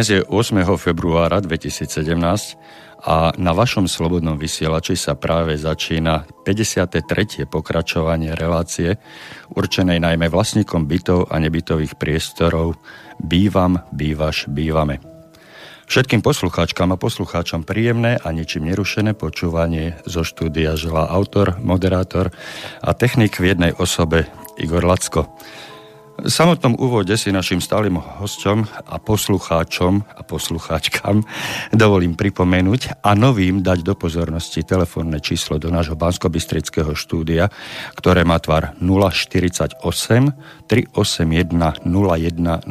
Dnes je 8. februára 2017 a na vašom slobodnom vysielači sa práve začína 53. pokračovanie relácie určenej najmä vlastníkom bytov a nebytových priestorov Bývam, bývaš, bývame. Všetkým poslucháčkam a poslucháčom príjemné a ničím nerušené počúvanie zo štúdia želá autor, moderátor a technik v jednej osobe Igor Lacko. V samotnom úvode si našim stálym hosťom a poslucháčom a poslucháčkam dovolím pripomenúť a novým dať do pozornosti telefónne číslo do nášho bansko štúdia, ktoré má tvar 048 381 0101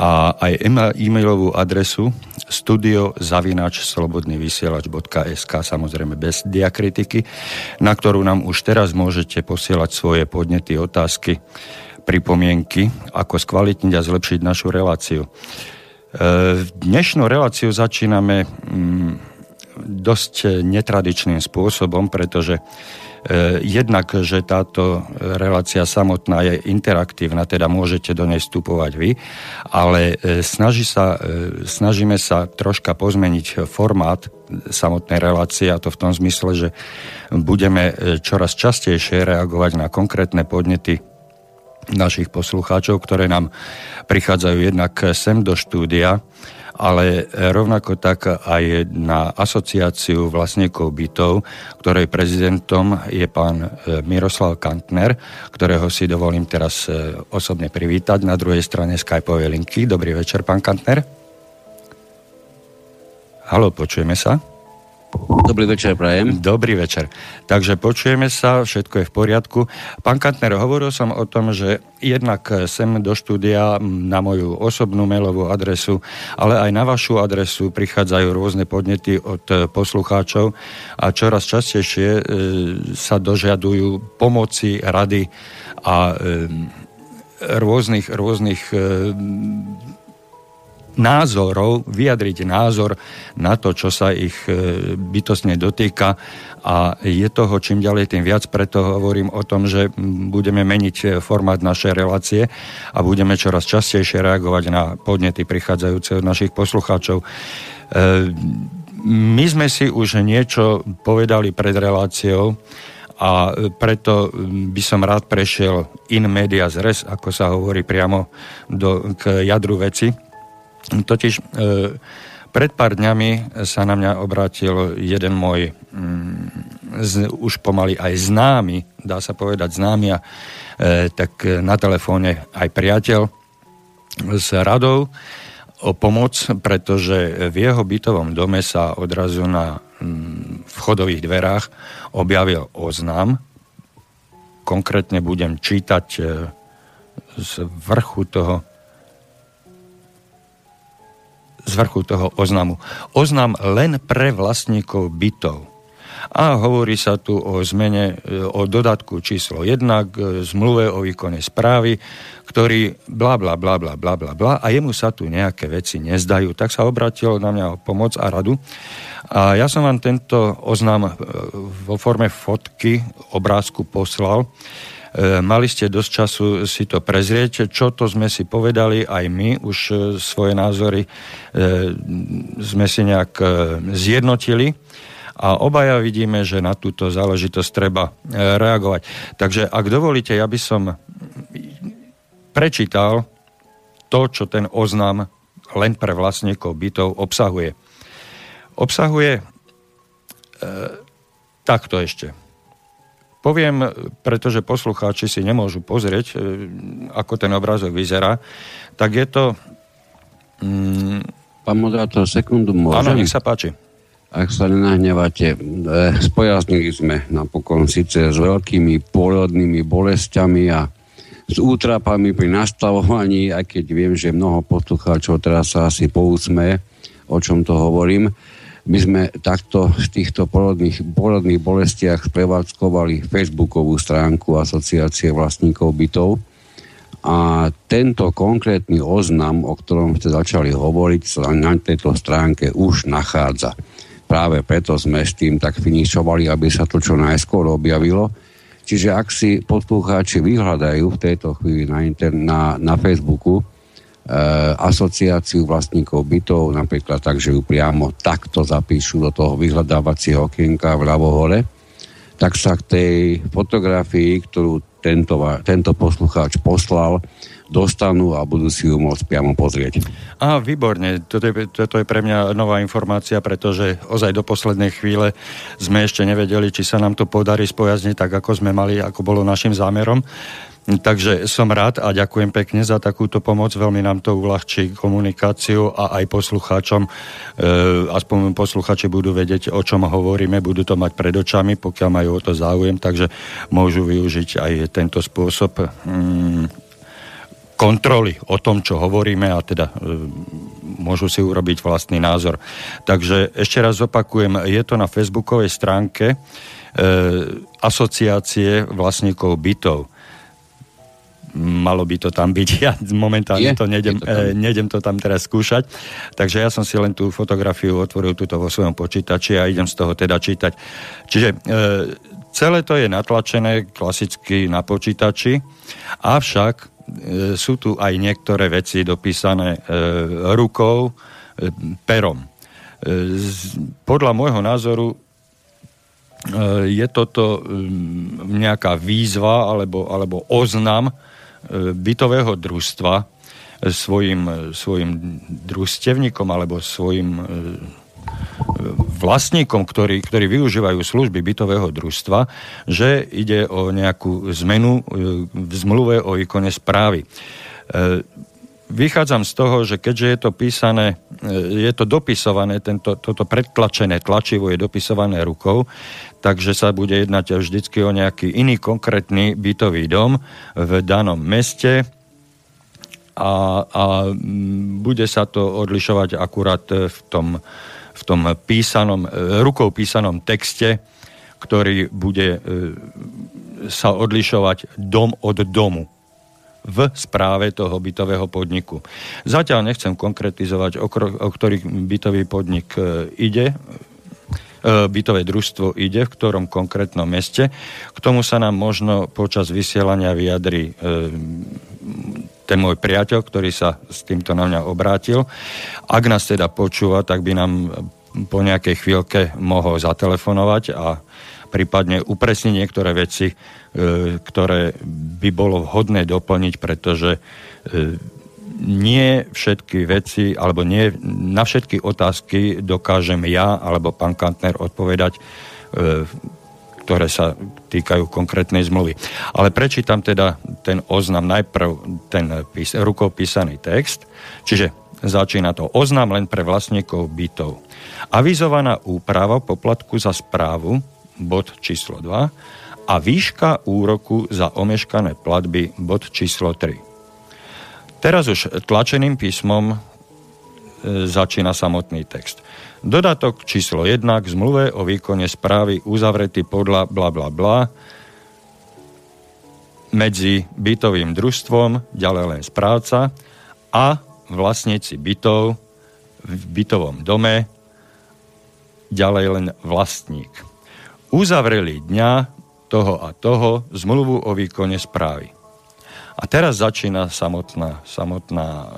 a aj e-mailovú adresu studiozavinačslobodnyvysielač.sk samozrejme bez diakritiky, na ktorú nám už teraz môžete posielať svoje podnety, otázky, pripomienky, ako skvalitniť a zlepšiť našu reláciu. E, dnešnú reláciu začíname mm, dosť netradičným spôsobom, pretože e, jednak, že táto relácia samotná je interaktívna, teda môžete do nej vstupovať vy, ale e, snaží sa, snažíme sa troška pozmeniť formát samotnej relácie a to v tom zmysle, že budeme čoraz častejšie reagovať na konkrétne podnety našich poslucháčov, ktoré nám prichádzajú jednak sem do štúdia, ale rovnako tak aj na asociáciu vlastníkov bytov, ktorej prezidentom je pán e, Miroslav Kantner, ktorého si dovolím teraz e, osobne privítať na druhej strane Skypeovej linky. Dobrý večer, pán Kantner. Halo, počujeme sa? Dobrý večer, prajem. Dobrý večer. Takže počujeme sa, všetko je v poriadku. Pán Kantner, hovoril som o tom, že jednak sem do štúdia na moju osobnú mailovú adresu, ale aj na vašu adresu prichádzajú rôzne podnety od poslucháčov a čoraz častejšie e, sa dožiadujú pomoci, rady a e, rôznych, rôznych e, názorov, vyjadriť názor na to, čo sa ich e, bytostne dotýka. A je toho čím ďalej tým viac, preto hovorím o tom, že budeme meniť e, formát našej relácie a budeme čoraz častejšie reagovať na podnety prichádzajúce od našich poslucháčov. E, my sme si už niečo povedali pred reláciou a preto by som rád prešiel in media res, ako sa hovorí priamo do, k jadru veci Totiž e, pred pár dňami sa na mňa obrátil jeden môj mm, z, už pomaly aj známy, dá sa povedať známy, a, e, tak na telefóne aj priateľ s radou o pomoc, pretože v jeho bytovom dome sa odrazu na mm, vchodových dverách objavil oznam. Konkrétne budem čítať e, z vrchu toho z vrchu toho oznamu. Oznam len pre vlastníkov bytov. A hovorí sa tu o zmene, e, o dodatku číslo 1 k zmluve o výkone správy, ktorý bla bla bla bla bla bla bla a jemu sa tu nejaké veci nezdajú. Tak sa obratil na mňa o pomoc a radu. A ja som vám tento oznam e, vo forme fotky, obrázku poslal. E, mali ste dosť času si to prezrieť, čo to sme si povedali aj my, už e, svoje názory e, sme si nejak zjednotili a obaja vidíme, že na túto záležitosť treba reagovať. Takže ak dovolíte, ja by som prečítal to, čo ten oznam len pre vlastníkov bytov obsahuje. Obsahuje e, takto ešte. Poviem, pretože poslucháči si nemôžu pozrieť, e, ako ten obrázok vyzerá, tak je to... Mm, Pán moderátor, sekundu môžem? Áno, nech sa páči. Ak sa nenahnevate, e, spojaznili sme napokon síce s veľkými pôrodnými bolestiami a s útrapami pri nastavovaní, aj keď viem, že mnoho poslucháčov teraz sa asi pousme, o čom to hovorím my sme takto v týchto porodných, porodných bolestiach prevádzkovali facebookovú stránku Asociácie vlastníkov bytov a tento konkrétny oznam, o ktorom ste začali hovoriť, sa na tejto stránke už nachádza. Práve preto sme s tým tak finišovali, aby sa to čo najskôr objavilo. Čiže ak si poslúcháči vyhľadajú v tejto chvíli na, inter- na, na Facebooku asociáciu vlastníkov bytov, napríklad tak, že ju priamo takto zapíšu do toho vyhľadávacieho okienka vľavo hore, tak sa k tej fotografii, ktorú tento, tento poslucháč poslal, dostanú a budú si ju môcť priamo pozrieť. Á, výborne. Toto je, toto je pre mňa nová informácia, pretože ozaj do poslednej chvíle sme ešte nevedeli, či sa nám to podarí spojazniť tak, ako sme mali, ako bolo našim zámerom. Takže som rád a ďakujem pekne za takúto pomoc. Veľmi nám to uľahčí komunikáciu a aj poslucháčom, e, aspoň poslucháči budú vedieť, o čom hovoríme, budú to mať pred očami, pokiaľ majú o to záujem, takže môžu využiť aj tento spôsob mm, kontroly o tom, čo hovoríme a teda e, môžu si urobiť vlastný názor. Takže ešte raz opakujem, je to na facebookovej stránke e, asociácie vlastníkov bytov. Malo by to tam byť, ja momentálne je, to nejdem, to e, nejdem to tam teraz skúšať. Takže ja som si len tú fotografiu otvoril túto vo svojom počítači a idem z toho teda čítať. Čiže e, celé to je natlačené klasicky na počítači, avšak E, sú tu aj niektoré veci dopísané e, rukou, e, perom. Podľa môjho názoru je toto nejaká výzva alebo, alebo oznam bytového družstva svojim, svojim družstevníkom alebo svojim vlastníkom, ktorí, ktorí využívajú služby bytového družstva, že ide o nejakú zmenu e, v zmluve o výkone správy. E, vychádzam z toho, že keďže je to písané, e, je to dopisované, tento, toto predtlačené tlačivo je dopisované rukou, takže sa bude jednať vždycky o nejaký iný konkrétny bytový dom v danom meste a, a bude sa to odlišovať akurát v tom v tom písanom, e, rukou písanom texte, ktorý bude e, sa odlišovať dom od domu v správe toho bytového podniku. Zatiaľ nechcem konkretizovať, o, o ktorý bytový podnik e, ide, bytové družstvo ide, v ktorom konkrétnom meste. K tomu sa nám možno počas vysielania vyjadri ten môj priateľ, ktorý sa s týmto na mňa obrátil. Ak nás teda počúva, tak by nám po nejakej chvíľke mohol zatelefonovať a prípadne upresniť niektoré veci, e, ktoré by bolo vhodné doplniť, pretože e, nie všetky veci, alebo nie na všetky otázky dokážem ja alebo pán Kantner odpovedať e, ktoré sa týkajú konkrétnej zmluvy. Ale prečítam teda ten oznam najprv, ten pís, rukou písaný text, čiže začína to oznam len pre vlastníkov bytov. Avizovaná úprava poplatku za správu, bod číslo 2, a výška úroku za omeškané platby, bod číslo 3. Teraz už tlačeným písmom e, začína samotný text. Dodatok číslo 1 k zmluve o výkone správy uzavretý podľa bla bla bla medzi bytovým družstvom, ďalej len správca a vlastníci bytov v bytovom dome, ďalej len vlastník. Uzavreli dňa toho a toho zmluvu o výkone správy. A teraz začína samotná, samotná,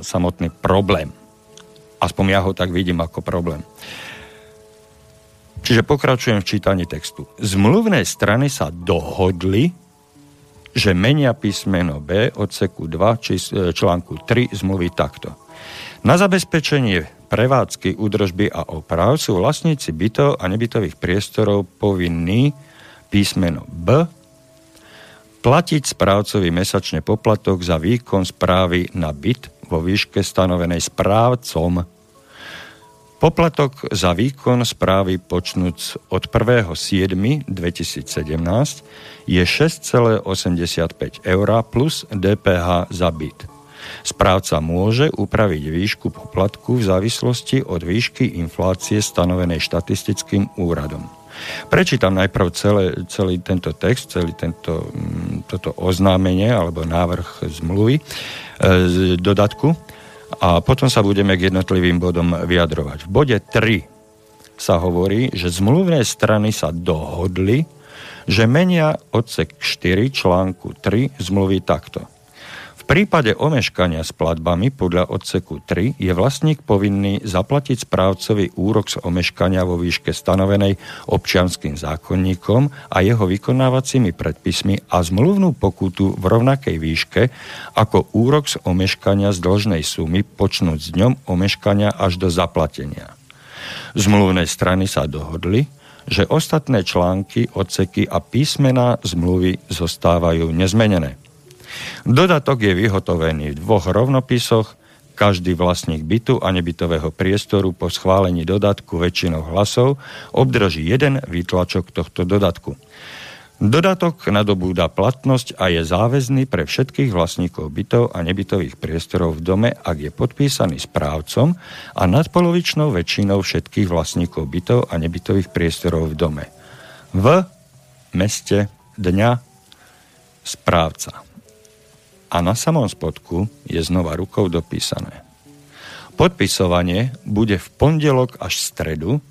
samotný problém. Aspoň ja ho tak vidím ako problém. Čiže pokračujem v čítaní textu. Zmluvné strany sa dohodli, že menia písmeno B odseku 2 či e, článku 3 zmluvy takto. Na zabezpečenie prevádzky, údržby a oprav sú vlastníci bytov a nebytových priestorov povinní písmeno B platiť správcovi mesačne poplatok za výkon správy na byt vo výške stanovenej správcom. Poplatok za výkon správy počnúc od 1.7.2017 je 6,85 eur plus DPH za byt. Správca môže upraviť výšku poplatku v závislosti od výšky inflácie stanovenej štatistickým úradom. Prečítam najprv celé, celý tento text, celý tento, mm, toto oznámenie alebo návrh zmluvy, e, z dodatku a potom sa budeme k jednotlivým bodom vyjadrovať. V bode 3 sa hovorí, že zmluvné strany sa dohodli, že menia odsek 4 článku 3 zmluvy takto. Prípade omeškania s platbami podľa odseku 3 je vlastník povinný zaplatiť správcovi úrok z omeškania vo výške stanovenej občianským zákonníkom a jeho vykonávacími predpismi a zmluvnú pokutu v rovnakej výške ako úrok z omeškania z dlžnej sumy počnúť s dňom omeškania až do zaplatenia. Zmluvné strany sa dohodli, že ostatné články, odseky a písmená zmluvy zostávajú nezmenené. Dodatok je vyhotovený v dvoch rovnopisoch, každý vlastník bytu a nebytového priestoru po schválení dodatku väčšinou hlasov obdrží jeden výtlačok tohto dodatku. Dodatok nadobúda platnosť a je záväzný pre všetkých vlastníkov bytov a nebytových priestorov v dome, ak je podpísaný správcom a nadpolovičnou väčšinou všetkých vlastníkov bytov a nebytových priestorov v dome. V meste dňa správca a na samom spodku je znova rukou dopísané. Podpisovanie bude v pondelok až stredu,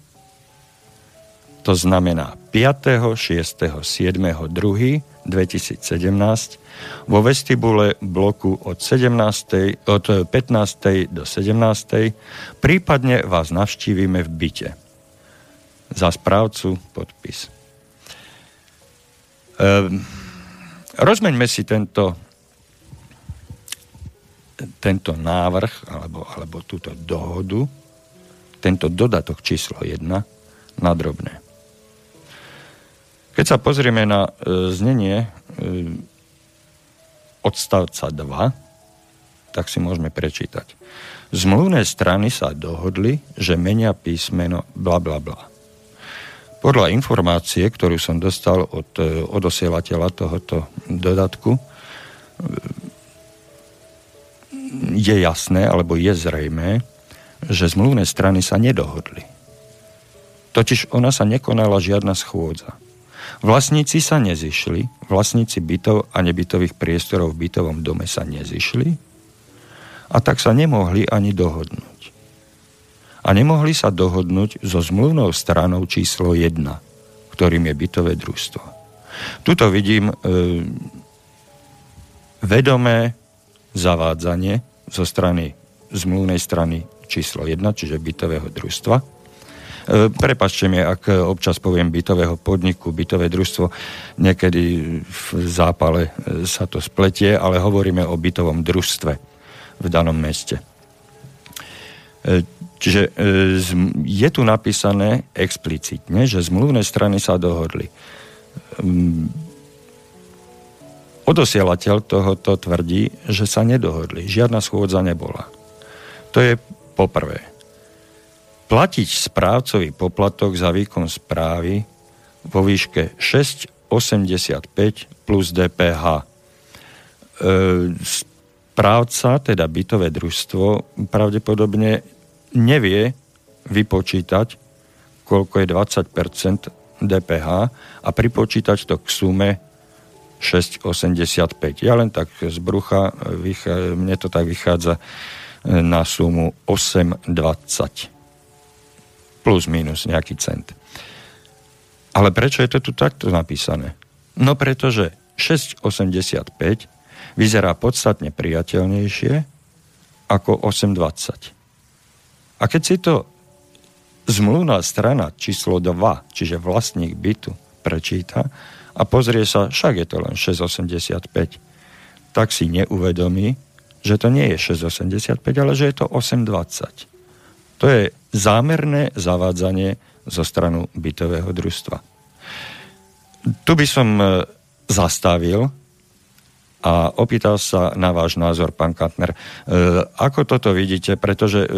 to znamená 5., 6., 7., 2. 2017 vo vestibule bloku od, 17, od 15. do 17. prípadne vás navštívime v byte. Za správcu podpis. Ehm, rozmeňme si tento tento návrh alebo, alebo túto dohodu, tento dodatok číslo 1 na drobné. Keď sa pozrieme na e, znenie e, odstavca 2, tak si môžeme prečítať. Zmluvné strany sa dohodli, že menia písmeno bla bla bla. Podľa informácie, ktorú som dostal od e, odosielateľa tohoto dodatku, je jasné, alebo je zrejmé, že zmluvné strany sa nedohodli. Totiž ona sa nekonala žiadna schôdza. Vlastníci sa nezišli, vlastníci bytov a nebytových priestorov v bytovom dome sa nezišli a tak sa nemohli ani dohodnúť. A nemohli sa dohodnúť so zmluvnou stranou číslo 1, ktorým je bytové družstvo. Tuto vidím e, vedomé zavádzanie zo strany zmluvnej strany číslo 1, čiže bytového družstva. E, prepačte mi, ak občas poviem bytového podniku, bytové družstvo, niekedy v zápale e, sa to spletie, ale hovoríme o bytovom družstve v danom meste. E, čiže je tu napísané explicitne, že zmluvné strany sa dohodli Odosielateľ tohoto tvrdí, že sa nedohodli. Žiadna schôdza nebola. To je poprvé. Platiť správcovi poplatok za výkon správy vo výške 6,85 plus DPH. E, správca, teda bytové družstvo, pravdepodobne nevie vypočítať, koľko je 20% DPH a pripočítať to k sume 6,85. Ja len tak z brucha, mne to tak vychádza e, na sumu 8,20. Plus minus nejaký cent. Ale prečo je to tu takto napísané? No pretože 6,85 vyzerá podstatne priateľnejšie ako 8,20. A keď si to zmluvná strana číslo 2, čiže vlastník bytu, prečíta, a pozrie sa, však je to len 6,85, tak si neuvedomí, že to nie je 6,85, ale že je to 8,20. To je zámerné zavádzanie zo stranu bytového družstva. Tu by som e, zastavil a opýtal sa na váš názor, pán Kantner. E, ako toto vidíte? Pretože e,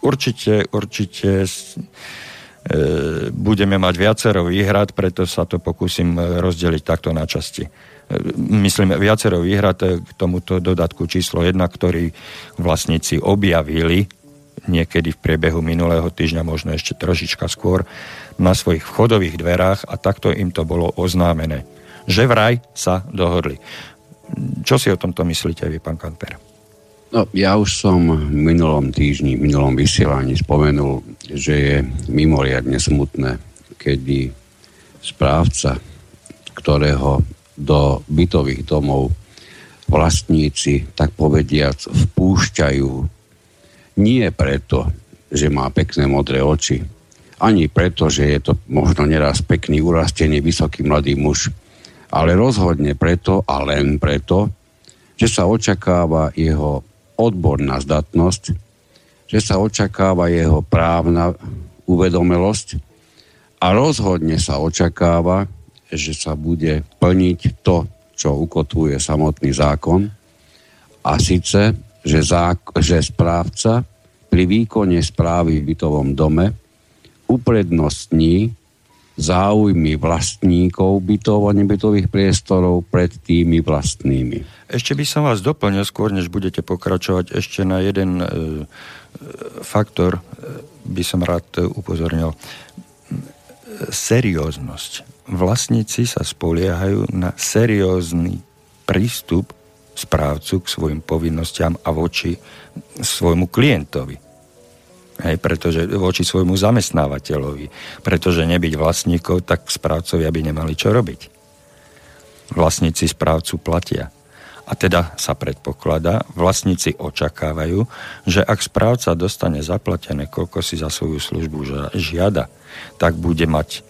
určite, určite budeme mať viacero výhrad, preto sa to pokúsim e, rozdeliť takto na časti. E, myslím, viacero výhrad k tomuto dodatku číslo 1, ktorý vlastníci objavili niekedy v priebehu minulého týždňa, možno ešte trošička skôr, na svojich vchodových dverách a takto im to bolo oznámené. Že vraj sa dohodli. Čo si o tomto myslíte vy, pán Kanter? No, ja už som v minulom týždni, v minulom vysielaní spomenul, že je mimoriadne smutné, kedy správca, ktorého do bytových domov vlastníci, tak povediac, vpúšťajú nie preto, že má pekné modré oči, ani preto, že je to možno neraz pekný, urastený, vysoký mladý muž, ale rozhodne preto a len preto, že sa očakáva jeho odborná zdatnosť, že sa očakáva jeho právna uvedomelosť a rozhodne sa očakáva, že sa bude plniť to, čo ukotvuje samotný zákon a síce, že, zák- že správca pri výkone správy v bytovom dome uprednostní záujmy vlastníkov bytov a nebytových priestorov pred tými vlastnými. Ešte by som vás doplnil skôr, než budete pokračovať, ešte na jeden e, faktor e, by som rád upozornil. Serióznosť. Vlastníci sa spoliehajú na seriózny prístup správcu k svojim povinnostiam a voči svojmu klientovi. Hej, pretože voči svojmu zamestnávateľovi. Pretože nebyť vlastníkov, tak správcovia by nemali čo robiť. Vlastníci správcu platia. A teda sa predpokladá, vlastníci očakávajú, že ak správca dostane zaplatené, koľko si za svoju službu žiada, tak bude mať e,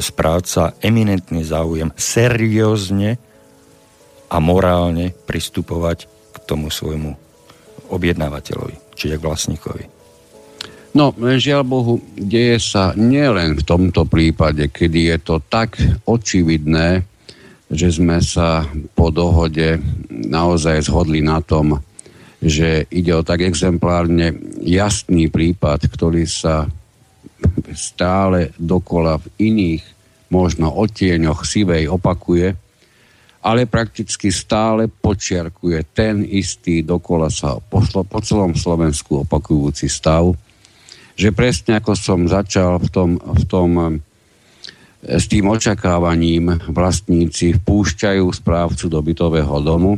správca eminentný záujem seriózne a morálne pristupovať k tomu svojmu objednávateľovi, čiže k vlastníkovi. No, žiaľ Bohu, deje sa nielen v tomto prípade, kedy je to tak očividné, že sme sa po dohode naozaj zhodli na tom, že ide o tak exemplárne jasný prípad, ktorý sa stále dokola v iných možno odtieňoch sivej opakuje, ale prakticky stále počiarkuje ten istý dokola sa po, po celom Slovensku opakujúci stav, že presne ako som začal v tom, v tom s tým očakávaním vlastníci vpúšťajú správcu do bytového domu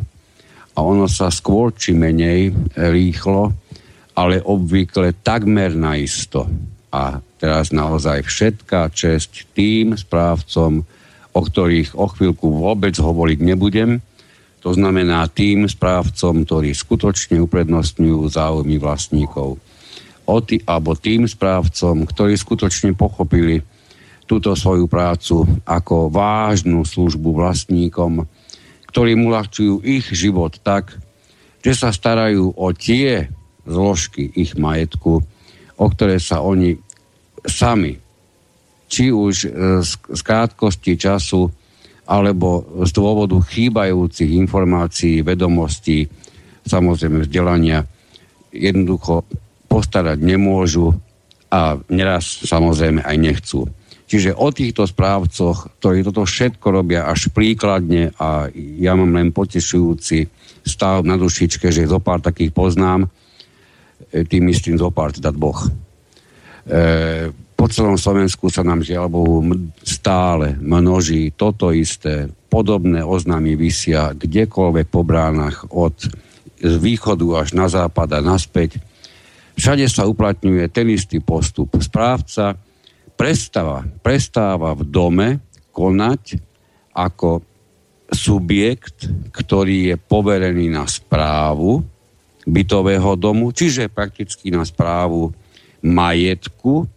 a ono sa skôr či menej rýchlo, ale obvykle takmer naisto. A teraz naozaj všetká česť tým správcom, o ktorých o chvíľku vôbec hovoriť nebudem, to znamená tým správcom, ktorí skutočne uprednostňujú záujmy vlastníkov. O tý, alebo tým správcom, ktorí skutočne pochopili, túto svoju prácu ako vážnu službu vlastníkom, ktorí uľahčujú ich život tak, že sa starajú o tie zložky ich majetku, o ktoré sa oni sami, či už e, z krátkosti času, alebo z dôvodu chýbajúcich informácií, vedomostí, samozrejme vzdelania, jednoducho postarať nemôžu a neraz samozrejme aj nechcú. Čiže o týchto správcoch, ktorí toto všetko robia až príkladne a ja mám len potešujúci stav na dušičke, že zo pár takých poznám, e, tým myslím zo pár teda dvoch. E, po celom Slovensku sa nám žiaľ Bohu stále množí toto isté, podobné oznámy vysia kdekoľvek po bránach od z východu až na západ a naspäť. Všade sa uplatňuje ten istý postup. Správca prestáva, prestáva v dome konať ako subjekt, ktorý je poverený na správu bytového domu, čiže prakticky na správu majetku,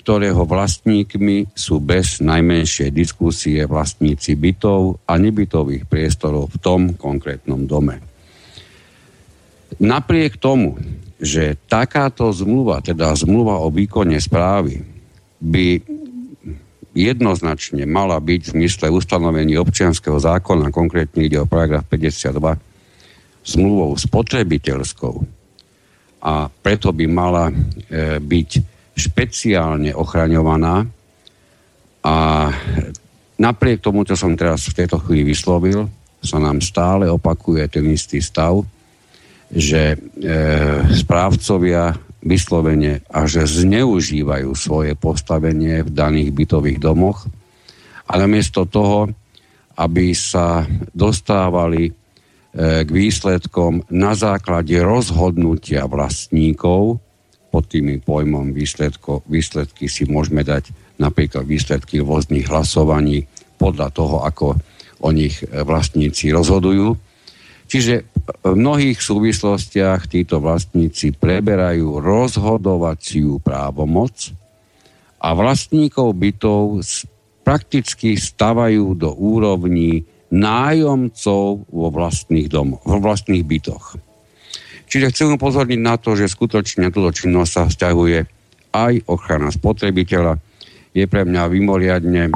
ktorého vlastníkmi sú bez najmenšej diskusie vlastníci bytov a nebytových priestorov v tom konkrétnom dome. Napriek tomu, že takáto zmluva, teda zmluva o výkone správy, by jednoznačne mala byť v zmysle ustanovení občianského zákona, konkrétne ide o paragraf 52, zmluvou spotrebiteľskou. A preto by mala e, byť špeciálne ochraňovaná. A napriek tomu, čo som teraz v tejto chvíli vyslovil, sa nám stále opakuje ten istý stav, že e, správcovia vyslovene že zneužívajú svoje postavenie v daných bytových domoch a namiesto toho, aby sa dostávali e, k výsledkom na základe rozhodnutia vlastníkov, pod tými pojmom výsledko, výsledky si môžeme dať napríklad výsledky rôznych hlasovaní podľa toho, ako o nich vlastníci rozhodujú. Čiže v mnohých súvislostiach títo vlastníci preberajú rozhodovaciu právomoc a vlastníkov bytov prakticky stavajú do úrovní nájomcov vo vlastných, domoch, vo vlastných bytoch. Čiže chcem upozorniť na to, že skutočne túto činnosť sa vzťahuje aj ochrana spotrebiteľa. Je pre mňa vymoriadne e,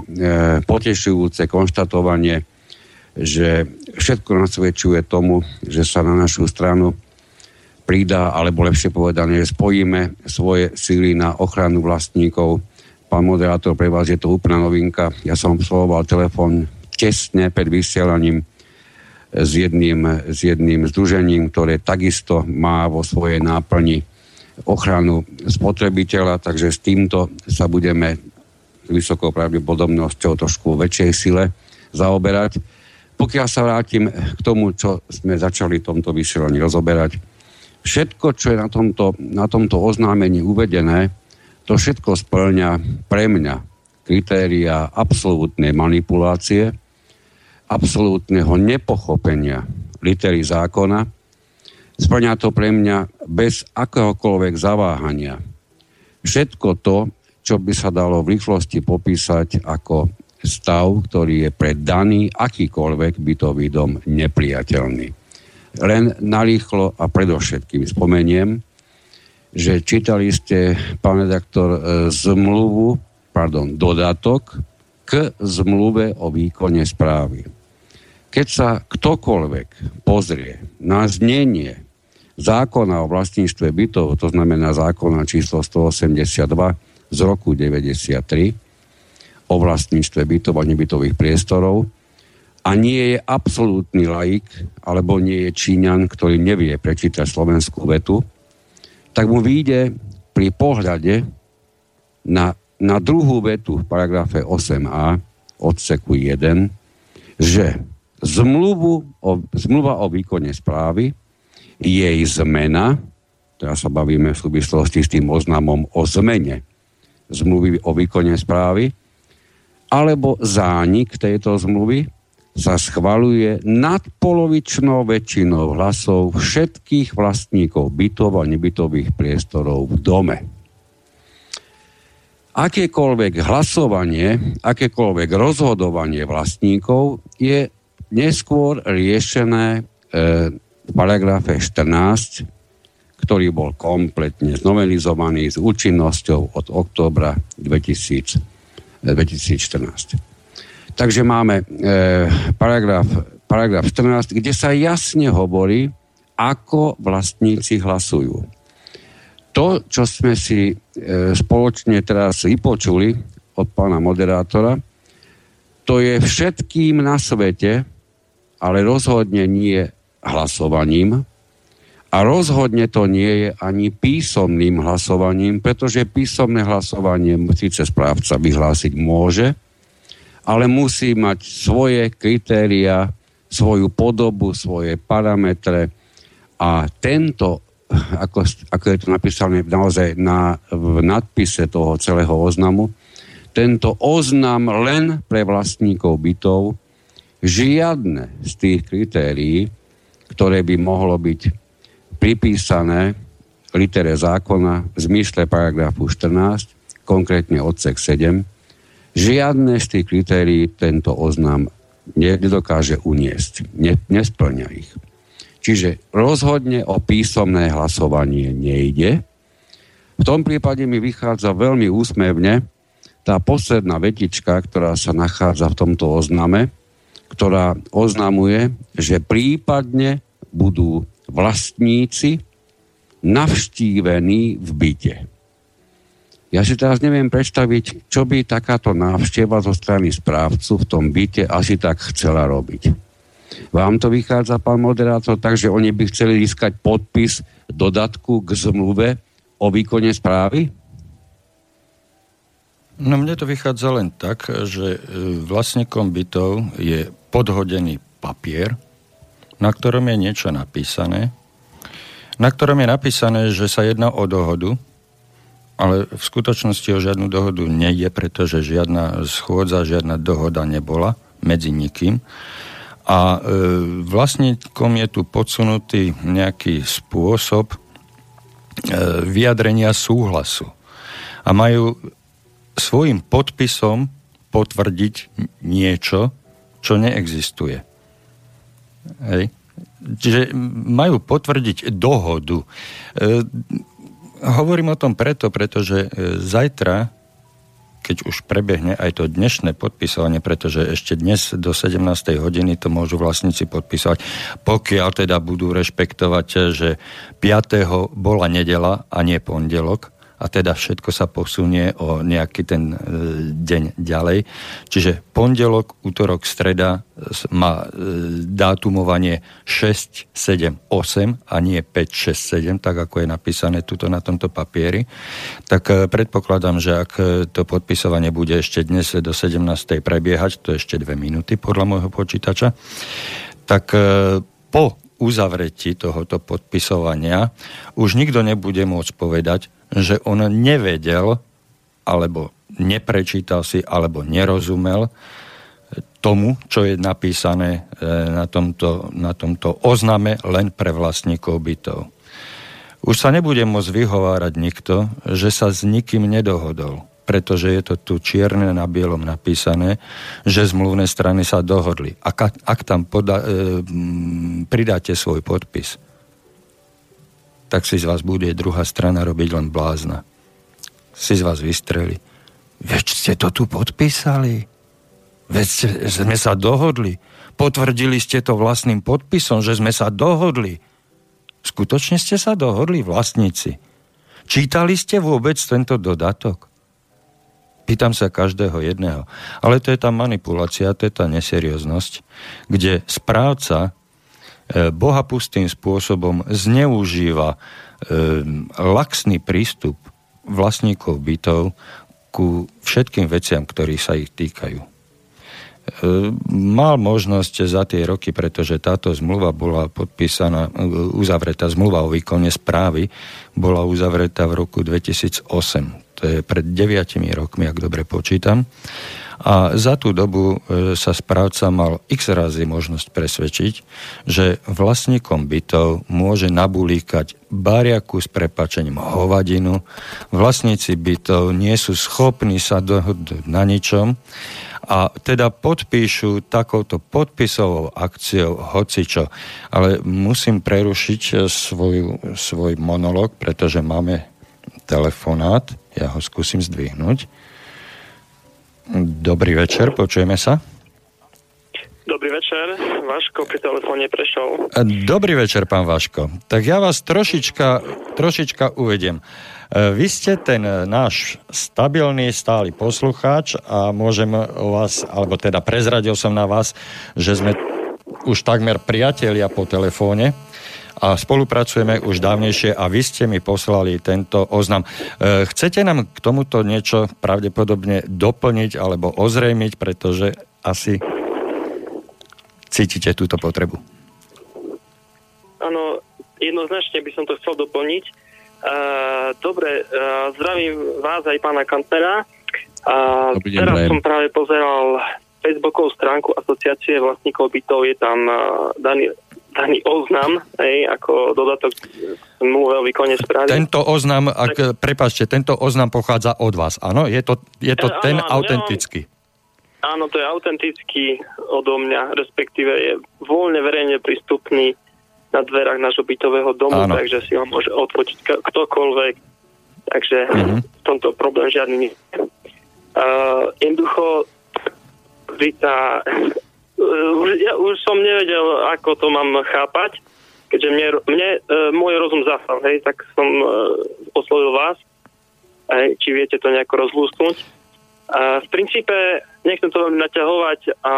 potešujúce konštatovanie, že všetko nasvedčuje tomu, že sa na našu stranu pridá, alebo lepšie povedané, že spojíme svoje síly na ochranu vlastníkov. Pán moderátor, pre vás je to úplná novinka. Ja som absolvoval telefón tesne pred vysielaním s jedným, s jedným združením, ktoré takisto má vo svojej náplni ochranu spotrebiteľa, takže s týmto sa budeme vysokou pravdepodobnosťou trošku väčšej sile zaoberať. Pokiaľ sa vrátim k tomu, čo sme začali v tomto vysielaní rozoberať, všetko, čo je na tomto, na tomto oznámení uvedené, to všetko splňa pre mňa kritéria absolútnej manipulácie, absolútneho nepochopenia litery zákona. Splňa to pre mňa bez akéhokoľvek zaváhania. Všetko to, čo by sa dalo v rýchlosti popísať ako stav, ktorý je pre daný akýkoľvek bytový dom nepriateľný. Len narýchlo a predovšetkým spomeniem, že čítali ste, pán redaktor, e, zmluvu, pardon, dodatok k zmluve o výkone správy. Keď sa ktokoľvek pozrie na znenie zákona o vlastníctve bytov, to znamená zákona číslo 182 z roku 93 o vlastníctve bytov a nebytových priestorov a nie je absolútny laik alebo nie je Číňan, ktorý nevie prečítať slovenskú vetu, tak mu vyjde pri pohľade na, na druhú vetu v paragrafe 8a odseku 1, že zmluvu o, zmluva o výkone správy, jej zmena, teraz sa bavíme v súvislosti s tým oznamom o zmene zmluvy o výkone správy, alebo zánik tejto zmluvy sa schvaluje nadpolovičnou väčšinou hlasov všetkých vlastníkov bytov a nebytových priestorov v dome. Akékoľvek hlasovanie, akékoľvek rozhodovanie vlastníkov je neskôr riešené e, v paragrafe 14, ktorý bol kompletne znovelizovaný s účinnosťou od októbra 2000, 2014. Takže máme e, paragraf, paragraf 14, kde sa jasne hovorí, ako vlastníci hlasujú. To, čo sme si e, spoločne teraz vypočuli od pána moderátora, to je všetkým na svete, ale rozhodne nie hlasovaním a rozhodne to nie je ani písomným hlasovaním, pretože písomné hlasovanie síce správca vyhlásiť môže, ale musí mať svoje kritéria, svoju podobu, svoje parametre. A tento, ako, ako je to napísané naozaj na, v nadpise toho celého oznamu, tento oznam len pre vlastníkov bytov žiadne z tých kritérií, ktoré by mohlo byť pripísané litere zákona v zmysle paragrafu 14, konkrétne odsek 7, žiadne z tých kritérií tento oznam nedokáže uniesť. Ne, nesplňa ich. Čiže rozhodne o písomné hlasovanie nejde. V tom prípade mi vychádza veľmi úsmevne tá posledná vetička, ktorá sa nachádza v tomto ozname, ktorá oznamuje, že prípadne budú vlastníci navštívení v byte. Ja si teraz neviem predstaviť, čo by takáto návšteva zo strany správcu v tom byte asi tak chcela robiť. Vám to vychádza, pán moderátor, takže oni by chceli získať podpis dodatku k zmluve o výkone správy? No mne to vychádza len tak, že e, vlastníkom bytov je podhodený papier, na ktorom je niečo napísané, na ktorom je napísané, že sa jedná o dohodu, ale v skutočnosti o žiadnu dohodu nejde, pretože žiadna schôdza, žiadna dohoda nebola medzi nikým. A e, vlastníkom je tu podsunutý nejaký spôsob e, vyjadrenia súhlasu. A majú svojim podpisom potvrdiť niečo, čo neexistuje. Hej. Čiže majú potvrdiť dohodu. E, hovorím o tom preto, pretože e, zajtra keď už prebehne aj to dnešné podpisovanie, pretože ešte dnes do 17. hodiny to môžu vlastníci podpisovať, pokiaľ teda budú rešpektovať, že 5. bola nedela a nie pondelok, a teda všetko sa posunie o nejaký ten e, deň ďalej. Čiže pondelok, útorok, streda má e, dátumovanie 6, 7, 8 a nie 5, 6, 7, tak ako je napísané tuto na tomto papieri. Tak e, predpokladám, že ak to podpisovanie bude ešte dnes do 17. prebiehať, to ešte dve minúty podľa môjho počítača, tak po uzavretí tohoto podpisovania už nikto nebude môcť povedať, že on nevedel, alebo neprečítal si, alebo nerozumel tomu, čo je napísané e, na tomto, na tomto ozname len pre vlastníkov bytov. Už sa nebude môcť vyhovárať nikto, že sa s nikým nedohodol, pretože je to tu čierne na bielom napísané, že zmluvné strany sa dohodli. Ak, ak tam poda, e, pridáte svoj podpis, tak si z vás bude druhá strana robiť len blázna. Si z vás vystreli. Veď ste to tu podpísali. Veď sme sa dohodli. Potvrdili ste to vlastným podpisom, že sme sa dohodli. Skutočne ste sa dohodli, vlastníci. Čítali ste vôbec tento dodatok? Pýtam sa každého jedného. Ale to je tá manipulácia, to je tá neserióznosť, kde správca bohapustým spôsobom zneužíva e, laxný prístup vlastníkov bytov ku všetkým veciam, ktorí sa ich týkajú. E, mal možnosť za tie roky, pretože táto zmluva bola podpísaná, uzavretá, zmluva o výkone správy bola uzavretá v roku 2008. To je pred deviatimi rokmi, ak dobre počítam. A za tú dobu e, sa správca mal x razy možnosť presvedčiť, že vlastníkom bytov môže nabulíkať bariaku s prepačením hovadinu. Vlastníci bytov nie sú schopní sa dohodnúť na ničom a teda podpíšu takouto podpisovou akciou hocičo. Ale musím prerušiť e, svoju, svoj monolog, pretože máme telefonát. Ja ho skúsim zdvihnúť. Dobrý večer, počujeme sa. Dobrý večer, Vaško pri telefóne prešiel. Dobrý večer, pán Vaško. Tak ja vás trošička, trošička uvediem. E, vy ste ten náš stabilný, stály poslucháč a môžem vás, alebo teda prezradil som na vás, že sme už takmer priatelia po telefóne a spolupracujeme už dávnejšie a vy ste mi poslali tento oznam. E, chcete nám k tomuto niečo pravdepodobne doplniť alebo ozrejmiť, pretože asi cítite túto potrebu. Áno, jednoznačne by som to chcel doplniť. Uh, dobre, uh, zdravím vás aj pána Kantnera. Uh, teraz som práve pozeral Facebookovú stránku asociácie vlastníkov bytov, je tam uh, daný oznam, hej, ako dodatok zmluve o výkone správy. Tento oznam, ak, tak... prepačte, tento oznam pochádza od vás, áno? Je to, je to ja, ten áno, autentický? Ja, áno, to je autentický odo mňa, respektíve je voľne verejne prístupný na dverách nášho bytového domu, áno. takže si ho môže odpočiť ktokoľvek. Takže mm-hmm. v tomto problém žiadny nie. Uh, jednoducho, tá ja už som nevedel, ako to mám chápať, keďže mne, mne e, môj rozum zasal, hej, tak som e, oslovil vás, hej, či viete to nejako rozlúsknuť. V princípe, nechcem to veľmi naťahovať, a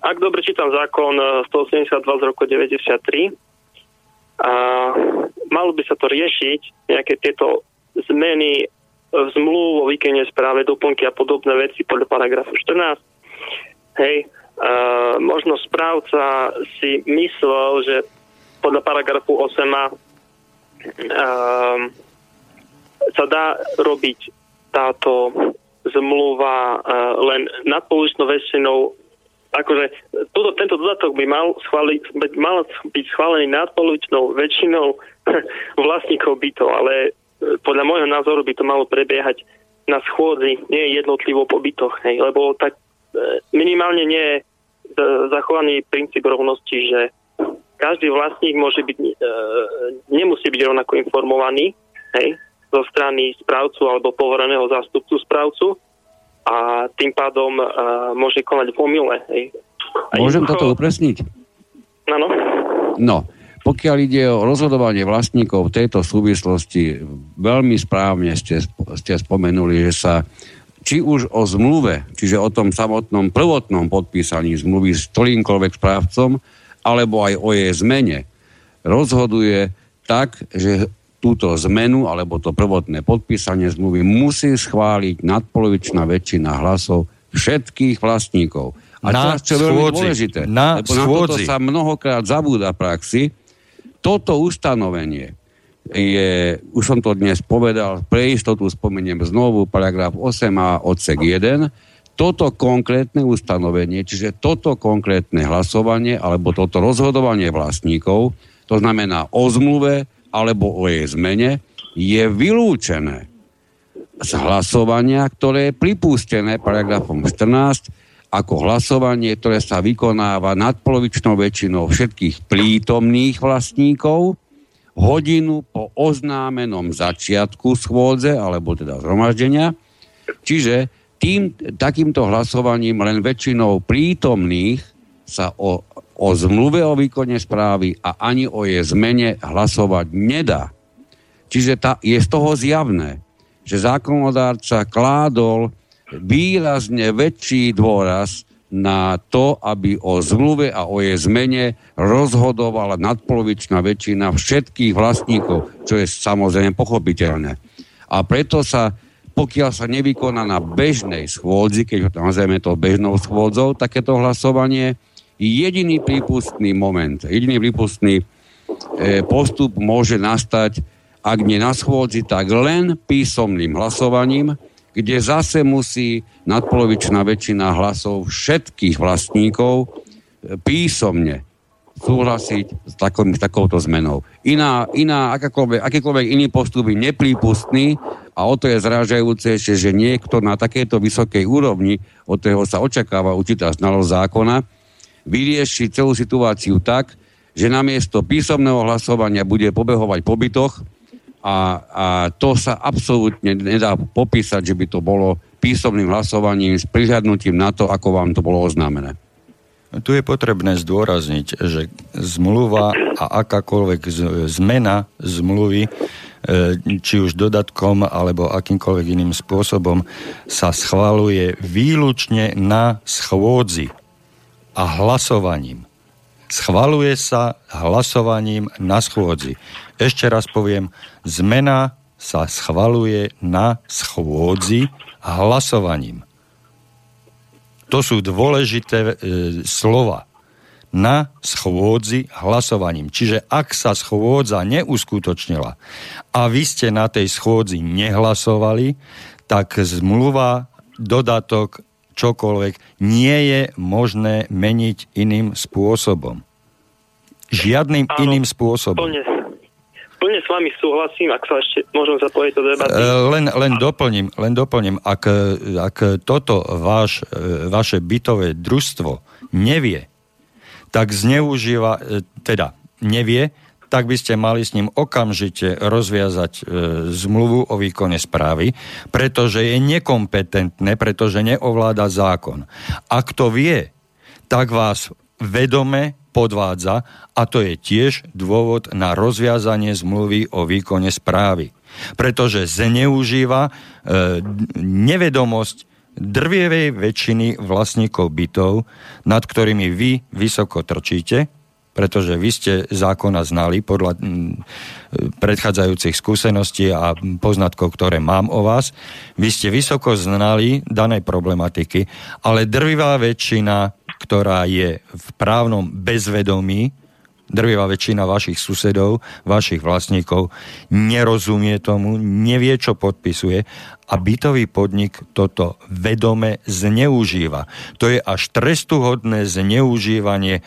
ak dobre čítam zákon 182 e, z roku 93, a malo by sa to riešiť, nejaké tieto zmeny v zmluv o výkene správe, doplnky a podobné veci podľa paragrafu 14. Hej, možno správca si myslel, že podľa paragrafu 8 uh, sa dá robiť táto zmluva uh, len nadpouličnou väčšinou. Akože tuto, tento dodatok by mal, schváli, mal byť schválený nadpolovičnou väčšinou vlastníkov bytov, ale podľa môjho názoru by to malo prebiehať na schôdzi, nie jednotlivo po bytoch, hej, lebo tak minimálne nie zachovaný princíp rovnosti, že každý vlastník môže byť, e, nemusí byť rovnako informovaný hej, zo strany správcu alebo povoreného zástupcu správcu a tým pádom e, môže konať v omyle. Hej. Môžem jednoducho... toto upresniť? Áno. No, pokiaľ ide o rozhodovanie vlastníkov v tejto súvislosti, veľmi správne ste, ste spomenuli, že sa či už o zmluve, čiže o tom samotnom prvotnom podpísaní zmluvy s ktorýmkoľvek správcom, alebo aj o jej zmene, rozhoduje tak, že túto zmenu alebo to prvotné podpísanie zmluvy musí schváliť nadpolovičná väčšina hlasov všetkých vlastníkov. A na teraz, čo je veľmi dôležité, na lebo na toto sa mnohokrát zabúda praxi, toto ustanovenie je, už som to dnes povedal, pre istotu spomeniem znovu, paragraf 8 a odsek 1, toto konkrétne ustanovenie, čiže toto konkrétne hlasovanie alebo toto rozhodovanie vlastníkov, to znamená o zmluve alebo o jej zmene, je vylúčené z hlasovania, ktoré je pripustené paragrafom 14 ako hlasovanie, ktoré sa vykonáva nadpolovičnou väčšinou všetkých prítomných vlastníkov, hodinu po oznámenom začiatku schôdze, alebo teda zhromaždenia. Čiže tým, takýmto hlasovaním len väčšinou prítomných sa o, o zmluve o výkone správy a ani o jej zmene hlasovať nedá. Čiže tá, je z toho zjavné, že zákonodárca kládol výrazne väčší dôraz na to, aby o zmluve a o jej zmene rozhodovala nadpolovičná väčšina všetkých vlastníkov, čo je samozrejme pochopiteľné. A preto sa, pokiaľ sa nevykoná na bežnej schôdzi, keď ho nazveme to bežnou schôdzou, takéto hlasovanie, jediný prípustný moment, jediný prípustný e, postup môže nastať, ak nie na schôdzi, tak len písomným hlasovaním, kde zase musí nadpolovičná väčšina hlasov všetkých vlastníkov e, písomne súhlasiť s, takom, takouto zmenou. Iná, iná akákoľvek, akýkoľvek iný postup je neprípustný a o to je zrážajúce, že niekto na takejto vysokej úrovni, od ktorého sa očakáva určitá znalosť zákona, vyrieši celú situáciu tak, že namiesto písomného hlasovania bude pobehovať po bytoch, a, a to sa absolútne nedá popísať, že by to bolo písomným hlasovaním s prihľadnutím na to, ako vám to bolo oznámené. Tu je potrebné zdôrazniť, že zmluva a akákoľvek zmena zmluvy, e, či už dodatkom alebo akýmkoľvek iným spôsobom, sa schvaluje výlučne na schôdzi a hlasovaním. Schvaluje sa hlasovaním na schôdzi. Ešte raz poviem, zmena sa schvaluje na schôdzi hlasovaním. To sú dôležité e, slova. Na schôdzi hlasovaním. Čiže ak sa schôdza neuskutočnila a vy ste na tej schôdzi nehlasovali, tak zmluva, dodatok, čokoľvek nie je možné meniť iným spôsobom. Žiadnym Áno, iným spôsobom. Plne, plne s vami súhlasím, ak sa ešte môžem zapojiť do debaty. E, len, len doplním, len doplním, ak, ak toto váš, e, vaše bytové družstvo nevie, tak zneužíva, e, teda nevie, tak by ste mali s ním okamžite rozviazať e, zmluvu o výkone správy, pretože je nekompetentné, pretože neovláda zákon. Ak to vie, tak vás vedome podvádza a to je tiež dôvod na rozviazanie zmluvy o výkone správy. Pretože zneužíva e, nevedomosť drvievej väčšiny vlastníkov bytov, nad ktorými vy vysoko trčíte, pretože vy ste zákona znali podľa predchádzajúcich skúseností a poznatkov, ktoré mám o vás. Vy ste vysoko znali danej problematiky, ale drvivá väčšina ktorá je v právnom bezvedomí, drvivá väčšina vašich susedov, vašich vlastníkov nerozumie tomu, nevie, čo podpisuje a bytový podnik toto vedome zneužíva. To je až trestuhodné zneužívanie e,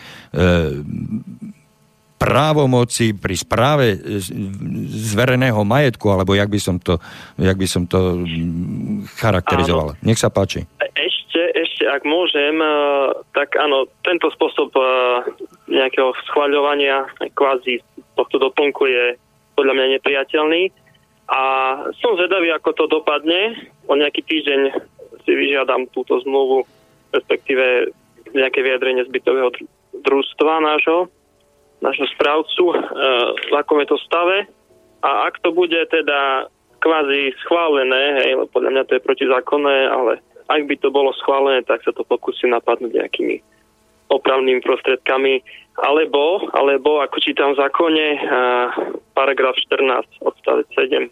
právomoci pri správe zvereného majetku, alebo jak by som to, jak by som to mm, charakterizoval. Áno. Nech sa páči. Ešte, ešte, ak môžem, e, tak áno, tento spôsob e, nejakého schvaľovania kvázi tohto doplnku je podľa mňa nepriateľný. A som zvedavý, ako to dopadne. O nejaký týždeň si vyžiadam túto zmluvu, respektíve nejaké vyjadrenie zbytového družstva nášho nášho správcu, e, v akom je to stave. A ak to bude teda kvázi schválené, hej, podľa mňa to je protizákonné, ale ak by to bolo schválené, tak sa to pokúsim napadnúť nejakými opravnými prostriedkami. Alebo, alebo ako čítam v zákone, uh, paragraf 14, odstavec 7.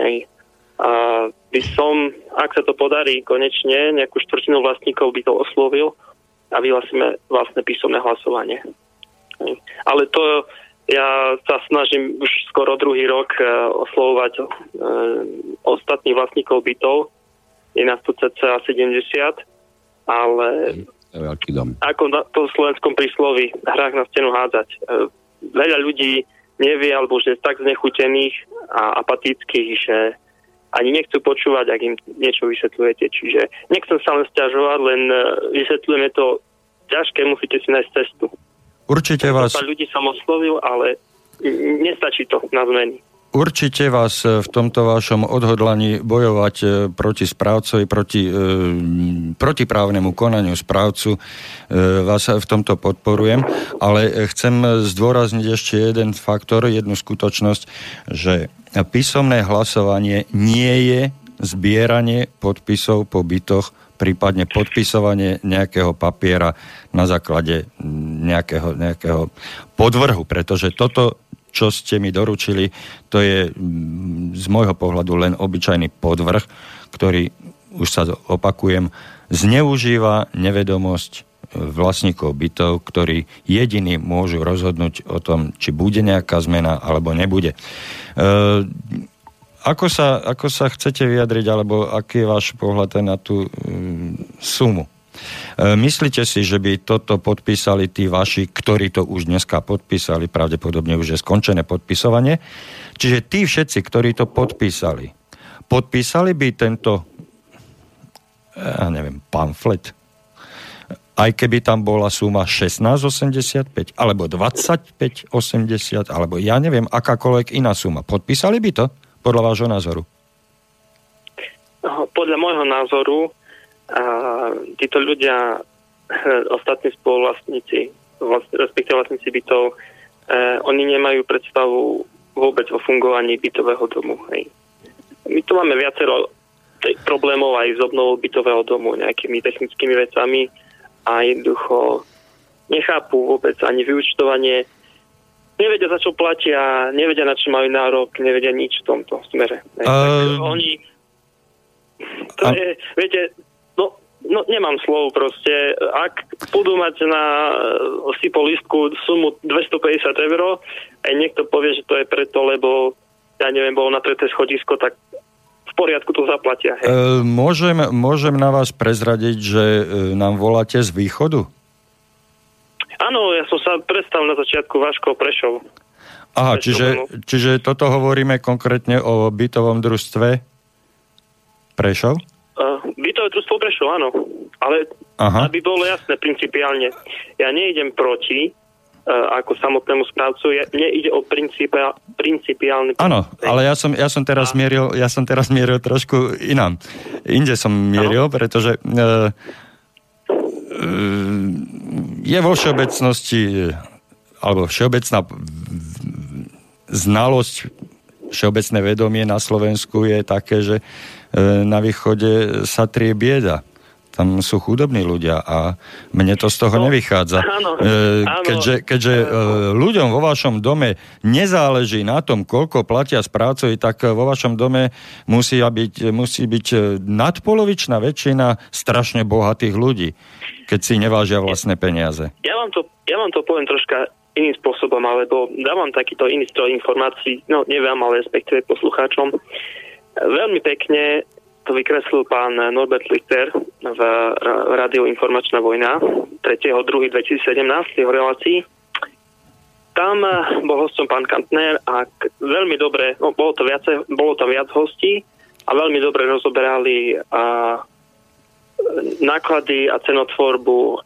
Hej. A by som, ak sa to podarí konečne, nejakú štvrtinu vlastníkov by to oslovil a vyhlasíme vlastné písomné hlasovanie. Ale to ja sa snažím už skoro druhý rok uh, oslovovať uh, ostatných vlastníkov bytov. Je nás tu cca 70, ale veľký dom. ako na tom slovenskom príslovi hrách na stenu hádzať. Uh, veľa ľudí nevie alebo už je tak znechutených a apatických, že ani nechcú počúvať, ak im niečo vysvetľujete. Čiže nechcem sa len stiažovať, len vysvetľujeme to ťažké, musíte si nájsť cestu. Určite vás... ľudí som oslovil, ale nestačí to na zmeny. Určite vás v tomto vašom odhodlaní bojovať e, proti správcovi, proti e, protiprávnemu konaniu správcu, e, vás v tomto podporujem, ale chcem zdôrazniť ešte jeden faktor, jednu skutočnosť, že písomné hlasovanie nie je zbieranie podpisov po bytoch prípadne podpisovanie nejakého papiera na základe nejakého, nejakého podvrhu, pretože toto, čo ste mi doručili, to je mm, z môjho pohľadu len obyčajný podvrh, ktorý, už sa opakujem, zneužíva nevedomosť vlastníkov bytov, ktorí jediní môžu rozhodnúť o tom, či bude nejaká zmena alebo nebude. E, ako sa, ako sa chcete vyjadriť, alebo aký je váš pohľad na tú um, sumu? E, myslíte si, že by toto podpísali tí vaši, ktorí to už dneska podpísali, pravdepodobne už je skončené podpisovanie, čiže tí všetci, ktorí to podpísali, podpísali by tento, ja neviem, pamflet, aj keby tam bola suma 16,85, alebo 25,80, alebo ja neviem, akákoľvek iná suma. Podpísali by to? podľa vášho názoru? Podľa môjho názoru a, títo ľudia, ostatní spoluvlastníci, vlast, respektíve vlastníci bytov, e, oni nemajú predstavu vôbec o fungovaní bytového domu. Hej. My tu máme viacero problémov aj s obnovou bytového domu, nejakými technickými vecami a jednoducho nechápu vôbec ani vyučtovanie nevedia, za čo platia, nevedia, na čo majú nárok, nevedia nič v tomto smere. Uh, oni... To je, viete, no, no nemám slov proste. Ak budú mať na uh, sypolistku sumu 250 eur a niekto povie, že to je preto, lebo ja neviem, bolo na treté schodisko, tak v poriadku to zaplatia. Hej. Uh, môžem, môžem na vás prezradiť, že uh, nám voláte z východu? Áno, ja som sa predstavil na začiatku Vaško Prešov. Aha, čiže, čiže toto hovoríme konkrétne o bytovom družstve Prešov? Uh, bytové družstvo Prešov, áno. Ale Aha. aby bolo jasné principiálne, ja neidem proti uh, ako samotnému správcu, ja, mne ide o principia, principiálny... Áno, ale ja som, ja som teraz A... mieril, ja som teraz mieril trošku inám. Inde som mieril, ano? pretože uh, je vo všeobecnosti alebo všeobecná znalosť, všeobecné vedomie na Slovensku je také, že e, na východe sa trie bieda. Tam sú chudobní ľudia a mne to z toho no, nevychádza. Áno, e, keďže keďže e, ľuďom vo vašom dome nezáleží na tom, koľko platia správcovi, tak vo vašom dome musí byť, musí byť nadpolovičná väčšina strašne bohatých ľudí keď si nevážia vlastné peniaze? Ja vám to, ja vám to poviem troška iným spôsobom, alebo dávam takýto iný stroj informácií, no neviem, ale respektíve poslucháčom. Veľmi pekne to vykreslil pán Norbert Lichter v Rádiu Informačná vojna 3.2.2017 v jeho relácii. Tam bol hostom pán Kantner a veľmi dobre, no bolo to, viace, bolo to viac hostí a veľmi dobre rozoberali a, náklady a cenotvorbu,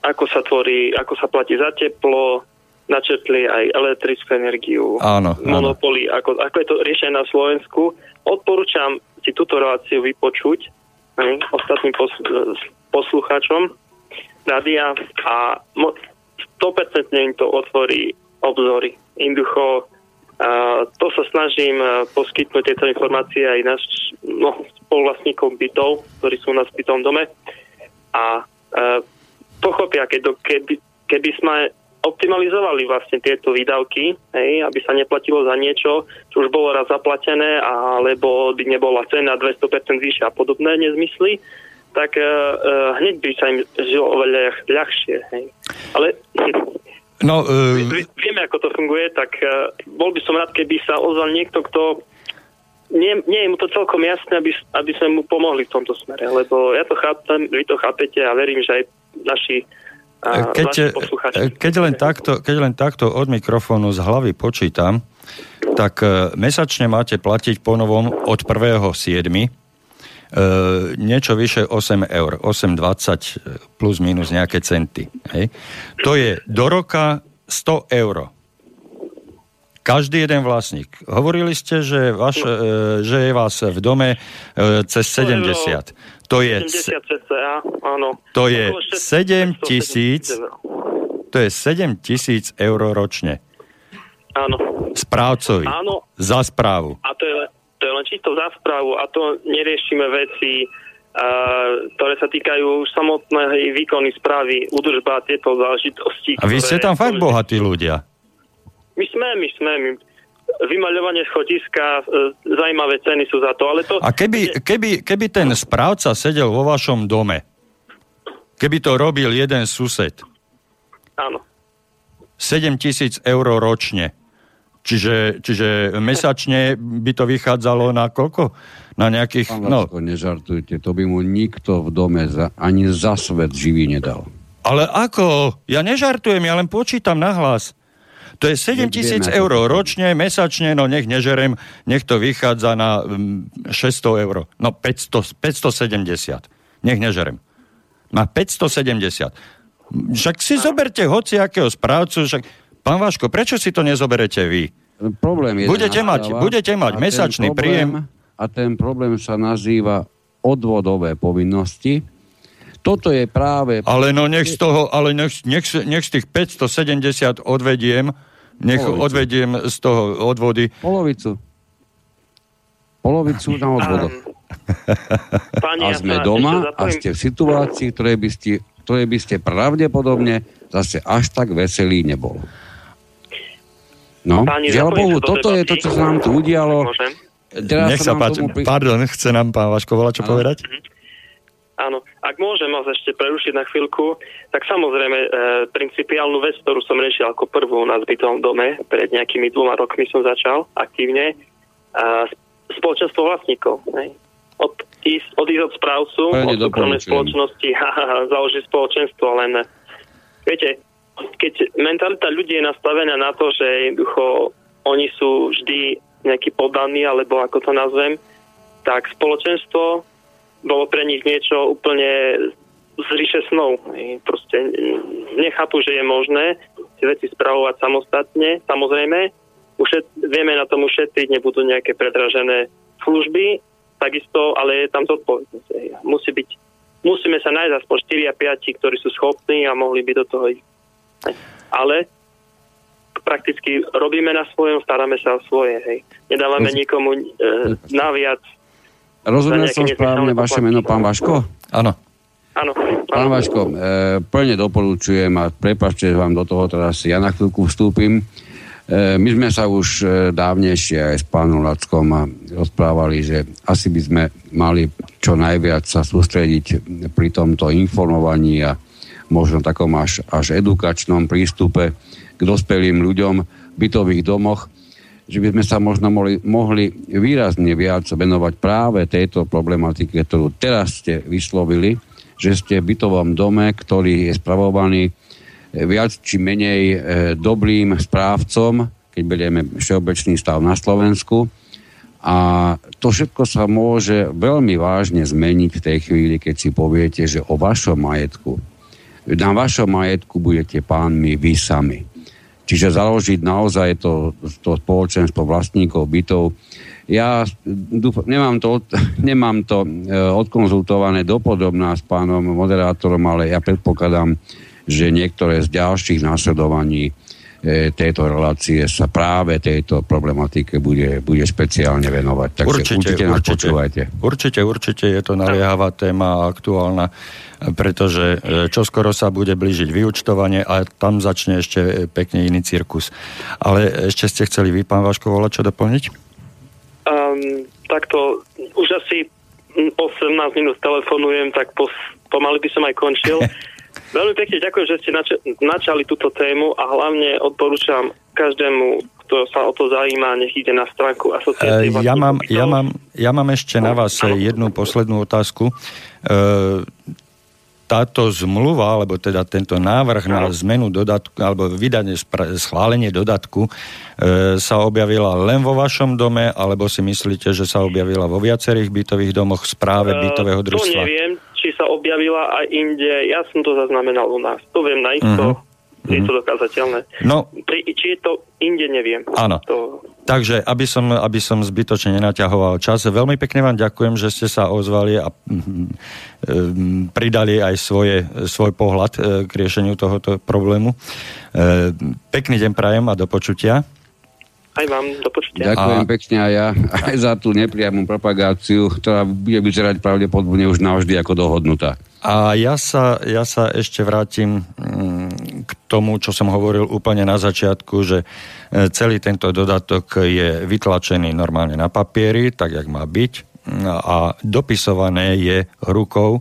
ako sa tvorí, ako sa platí za teplo, načetli aj elektrickú energiu, áno, monopoly, áno. Ako, ako je to riešené na Slovensku. Odporúčam si túto reláciu vypočuť ne, ostatným pos, poslucháčom rádia a 100% im to otvorí obzory. Jednoducho a to sa snažím poskytnúť tieto informácie aj náš no, spoluvlastníkom bytov, ktorí sú na spytom dome a e, pochopia, keď, keby, keby sme optimalizovali vlastne tieto výdavky, hej, aby sa neplatilo za niečo, čo už bolo raz zaplatené, alebo by nebola cena 200% vyššia a podobné nezmysly, tak uh, hneď by sa im žilo oveľa ľahšie. Hej. Ale no, uh... vieme, ako to funguje, tak uh, bol by som rád, keby sa ozval niekto, kto nie, nie je mu to celkom jasné, aby, aby sme mu pomohli v tomto smere, lebo ja to chápem, vy to chápete a verím, že aj naši keď, keď, len takto, keď len takto od mikrofónu z hlavy počítam, tak e, mesačne máte platiť po novom od 1.7. E, niečo vyše 8 eur, 8,20 e, plus minus nejaké centy. Hej. To je do roka 100 eur. Každý jeden vlastník. Hovorili ste, že, vaš, e, že je vás v dome e, cez 70. To je, 70 cca, áno. To je 7 tisíc, to je 7 tisíc eur ročne. Áno. Správcovi. Áno. Za správu. A to je, to je len čisto za správu a to neriešime veci, uh, ktoré sa týkajú samotnej výkony správy, údržba tieto záležitosti. A vy ste tam fakt bohatí ľudia. My sme, my sme, my vymaľovanie schodiska, e, zaujímavé ceny sú za to. Ale to a keby, keby, keby ten správca sedel vo vašom dome, keby to robil jeden sused, áno. 7 tisíc eur ročne, čiže, čiže mesačne by to vychádzalo na koľko? Na nejakých... Pán no. nežartujte, to by mu nikto v dome za, ani za svet živý nedal. Ale ako? Ja nežartujem, ja len počítam na hlas. To je 7 tisíc eur ročne, mesačne, no nech nežerem, nech to vychádza na 600 mm, eur. No 500, 570. Nech nežerem. Na 570. Však si zoberte hociakého správcu, však Pán Vaško, prečo si to nezoberete vy? Problém je budete mať, budete mať mesačný problém, príjem. A ten problém sa nazýva odvodové povinnosti. Toto je práve... Ale no nech z toho, ale nech, nech, nech z tých 570 odvediem nech Polovicu. odvediem z toho odvody. Polovicu. Polovicu na odvodoch. Pani, a sme doma a ste v situácii, ktoré by ste, ktoré by ste pravdepodobne zase až tak veselý nebol. No, Pani, žiaľ Bohu, toto je to, čo sa nám tu udialo. Teraz Nech sa páči, pri... pardon, chce nám pán Vaško volať čo povedať? Mhm. Áno, ak môžem vás ešte prerušiť na chvíľku, tak samozrejme e, principiálnu vec, ktorú som riešil ako prvú na zbytom dome, pred nejakými dvoma rokmi som začal aktívne, e, spoločenstvo vlastníkov. Ne? Od, ísť, odísť od správcu, od súkromnej spoločnosti a založiť spoločenstvo, len viete, keď mentalita ľudí je nastavená na to, že jednoducho oni sú vždy nejaký podaní, alebo ako to nazvem, tak spoločenstvo bolo pre nich niečo úplne z ríše snov. Proste nechápu, že je možné si veci spravovať samostatne. Samozrejme, ušet, vieme na tom ušetriť, nebudú nejaké predražené služby, takisto, ale je tam zodpovednosť. Musí byť, musíme sa nájsť aspoň 4 a 5, ktorí sú schopní a mohli by do toho ísť. Ale prakticky robíme na svojom, staráme sa o svoje. Hej. Nedávame nikomu e, naviac Rozumiem som správne vaše meno, pán Vaško? Áno. Áno. Pán Vaško, e, plne doporučujem a prepačte vám do toho teraz ja na chvíľku vstúpim. E, my sme sa už e, dávnejšie aj s pánom Lackom rozprávali, že asi by sme mali čo najviac sa sústrediť pri tomto informovaní a možno takom až, až edukačnom prístupe. k dospelým ľuďom v bytových domoch, že by sme sa možno mohli, mohli výrazne viac venovať práve tejto problematike, ktorú teraz ste vyslovili, že ste v bytovom dome, ktorý je spravovaný e, viac či menej e, dobrým správcom, keď berieme všeobecný stav na Slovensku. A to všetko sa môže veľmi vážne zmeniť v tej chvíli, keď si poviete, že o vašom majetku, na vašom majetku budete pánmi vy sami. Čiže založiť naozaj to, to spoločenstvo vlastníkov bytov. Ja dúfam, nemám to, nemám to e, odkonzultované dopodobná s pánom moderátorom, ale ja predpokladám, že niektoré z ďalších následovaní tejto relácie sa práve tejto problematike bude, bude špeciálne venovať. Takže určite, určite nás určite, počúvajte. Určite, určite je to naliehavá téma a aktuálna pretože e, čoskoro sa bude blížiť vyučtovanie a tam začne ešte e, pekne iný cirkus. Ale ešte ste chceli vy, pán Vaško, volať čo doplniť? Um, takto už asi 18 minút telefonujem, tak pos, pomaly by som aj končil. Veľmi pekne ďakujem, že ste nač- načali túto tému a hlavne odporúčam každému, kto sa o to zaujíma, nech ide na stránku asociácie. Uh, ja, mám, ja, mám, ja mám ešte na vás jednu poslednú otázku. Uh, táto zmluva, alebo teda tento návrh na zmenu dodatku, alebo vydanie, schválenie dodatku e, sa objavila len vo vašom dome, alebo si myslíte, že sa objavila vo viacerých bytových domoch správe e, bytového družstva? To neviem, či sa objavila aj inde. Ja som to zaznamenal u nás. To viem na isto. Uh-huh. Je to dokázateľné. No, Pri, či je to inde, neviem. Áno. To... Takže, aby som, aby som zbytočne nenaťahoval čas, veľmi pekne vám ďakujem, že ste sa ozvali a mm, pridali aj svoje, svoj pohľad e, k riešeniu tohoto problému. E, pekný deň prajem a do počutia. Aj vám, do počutia. Ďakujem a... pekne aj ja, aj za tú nepriamú propagáciu, ktorá bude vyzerať pravdepodobne už navždy ako dohodnutá. A ja sa, ja sa ešte vrátim mm, k tomu, čo som hovoril úplne na začiatku, že e, celý tento dodatok je vytlačený normálne na papieri, tak jak má byť, a dopisované je rukou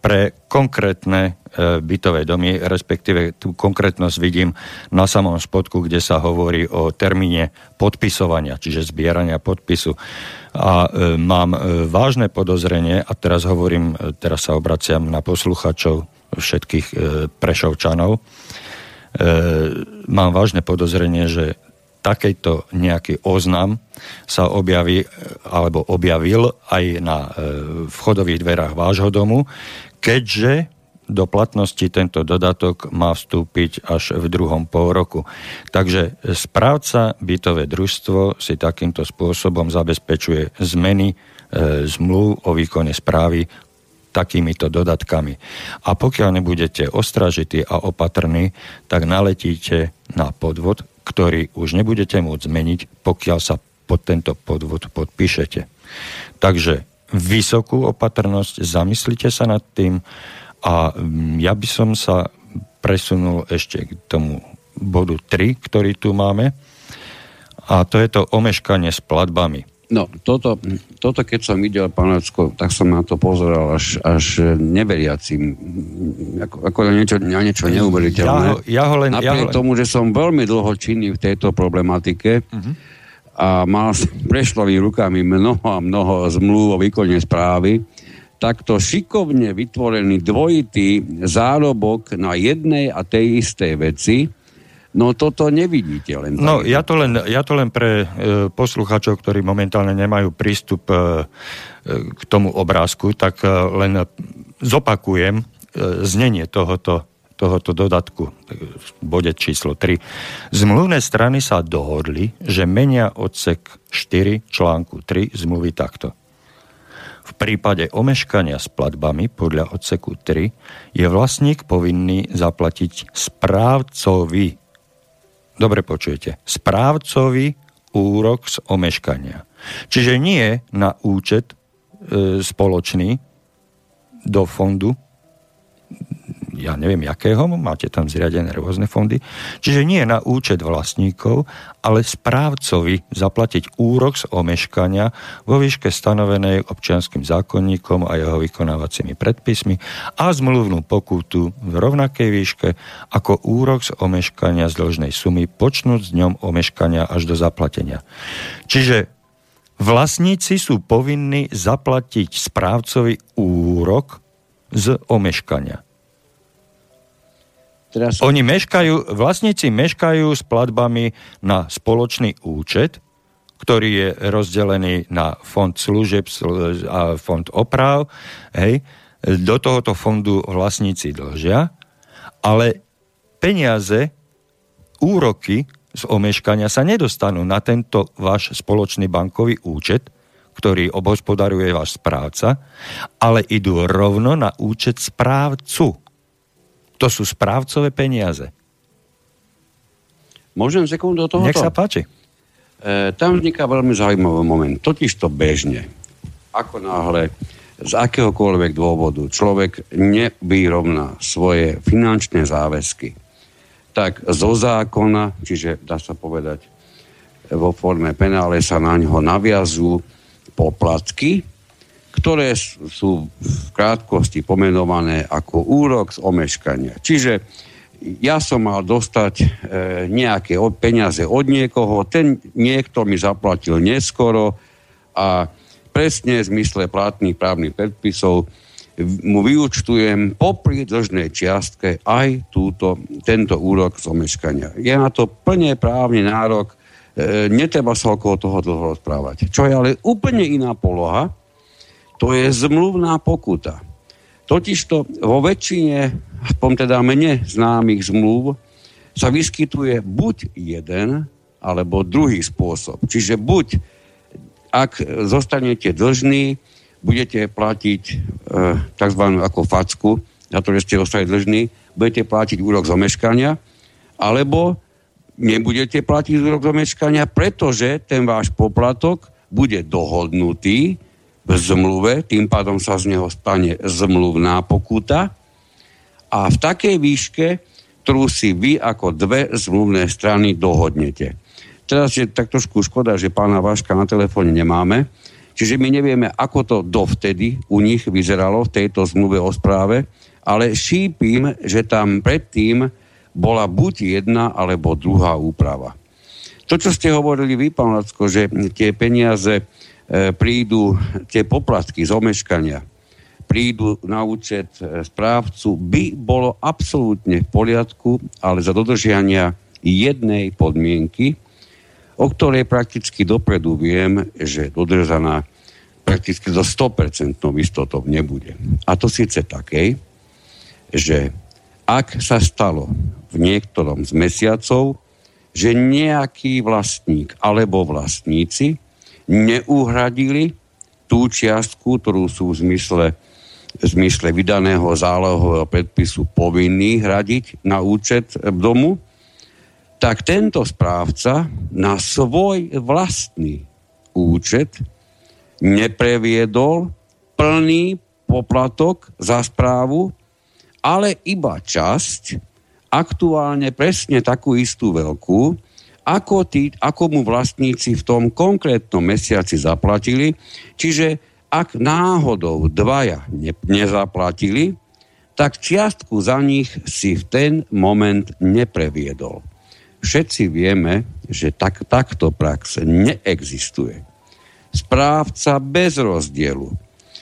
pre konkrétne e, bytové domy, respektíve tú konkrétnosť vidím na samom spodku, kde sa hovorí o termíne podpisovania, čiže zbierania podpisu. A e, mám e, vážne podozrenie, a teraz hovorím, teraz sa obraciam na posluchačov všetkých prešovčanov, mám vážne podozrenie, že takýto nejaký oznam sa objaví alebo objavil aj na vchodových dverách vášho domu, keďže do platnosti tento dodatok má vstúpiť až v druhom pol roku. Takže správca bytové družstvo si takýmto spôsobom zabezpečuje zmeny e, zmluv o výkone správy takýmito dodatkami. A pokiaľ nebudete ostražití a opatrní, tak naletíte na podvod, ktorý už nebudete môcť zmeniť, pokiaľ sa pod tento podvod podpíšete. Takže vysokú opatrnosť, zamyslite sa nad tým a mm, ja by som sa presunul ešte k tomu bodu 3, ktorý tu máme a to je to omeškanie s platbami. No, toto, toto keď som videl, Lacko, tak som na to pozeral až, až neveriacím, ako, ako na niečo, na niečo neuveriteľné. Ja ho, ja ho len, Napriek ja ho len... tomu, že som veľmi dlho činný v tejto problematike, uh-huh a mal prešlový rukami mnoho a mnoho zmluv o výkone správy, takto šikovne vytvorený dvojitý zárobok na jednej a tej istej veci, No toto nevidíte len. No ja to len, ja to len pre e, posluchačov, ktorí momentálne nemajú prístup e, e, k tomu obrázku, tak e, len zopakujem e, znenie tohoto tohoto dodatku v bode číslo 3. Zmluvné strany sa dohodli, že menia odsek 4 článku 3 zmluvy takto. V prípade omeškania s platbami podľa odseku 3 je vlastník povinný zaplatiť správcovi, dobre počujete, správcovi úrok z omeškania. Čiže nie na účet e, spoločný do fondu ja neviem jakého, máte tam zriadené rôzne fondy. Čiže nie na účet vlastníkov, ale správcovi zaplatiť úrok z omeškania vo výške stanovenej občianským zákonníkom a jeho vykonávacími predpismi a zmluvnú pokutu v rovnakej výške ako úrok z omeškania z dlžnej sumy počnúť s dňom omeškania až do zaplatenia. Čiže vlastníci sú povinní zaplatiť správcovi úrok z omeškania. Teraz... Oni meškajú, vlastníci meškajú s platbami na spoločný účet, ktorý je rozdelený na fond služeb a fond oprav. Hej. Do tohoto fondu vlastníci dlžia, ale peniaze, úroky z omeškania sa nedostanú na tento váš spoločný bankový účet, ktorý obhospodaruje váš správca, ale idú rovno na účet správcu. To sú správcové peniaze. Môžem sekundu do toho? Nech sa páči. E, tam vzniká veľmi zaujímavý moment. Totiž to bežne. Ako náhle z akéhokoľvek dôvodu človek nevyrovná svoje finančné záväzky, tak zo zákona, čiže dá sa povedať vo forme penále sa na ňo naviazú poplatky, ktoré sú v krátkosti pomenované ako úrok z omeškania. Čiže ja som mal dostať e, nejaké od, peniaze od niekoho, ten niekto mi zaplatil neskoro a presne v zmysle platných právnych predpisov mu vyučtujem popri dlžnej čiastke aj túto, tento úrok z omeškania. Je na to plne právny nárok E, netreba sa okolo toho dlho rozprávať. Čo je ale úplne iná poloha, to je zmluvná pokuta. Totižto vo väčšine, aspoň teda mne známych zmluv, sa vyskytuje buď jeden, alebo druhý spôsob. Čiže buď, ak zostanete dlžní, budete platiť e, tzv. ako facku, za to, že ste ostali dlžní, budete platiť úrok z omeškania, alebo nebudete platiť úrok do meškania, pretože ten váš poplatok bude dohodnutý v zmluve, tým pádom sa z neho stane zmluvná pokuta a v takej výške, ktorú si vy ako dve zmluvné strany dohodnete. Teraz je tak trošku škoda, že pána Váška na telefóne nemáme, čiže my nevieme, ako to dovtedy u nich vyzeralo v tejto zmluve o správe, ale šípim, že tam predtým bola buď jedna alebo druhá úprava. To, čo ste hovorili vy, pán Lacko, že tie peniaze prídu, tie poplatky z omeškania, prídu na účet e, správcu, by bolo absolútne v poriadku, ale za dodržiania jednej podmienky, o ktorej prakticky dopredu viem, že dodržaná prakticky do 100% istotou nebude. A to síce takej, že ak sa stalo v niektorom z mesiacov, že nejaký vlastník alebo vlastníci neuhradili tú čiastku, ktorú sú v zmysle, v zmysle vydaného zálohového predpisu povinní hradiť na účet domu, tak tento správca na svoj vlastný účet nepreviedol plný poplatok za správu ale iba časť, aktuálne presne takú istú veľkú, ako, tí, ako mu vlastníci v tom konkrétnom mesiaci zaplatili. Čiže ak náhodou dvaja ne, nezaplatili, tak čiastku za nich si v ten moment nepreviedol. Všetci vieme, že tak, takto prax neexistuje. Správca bez rozdielu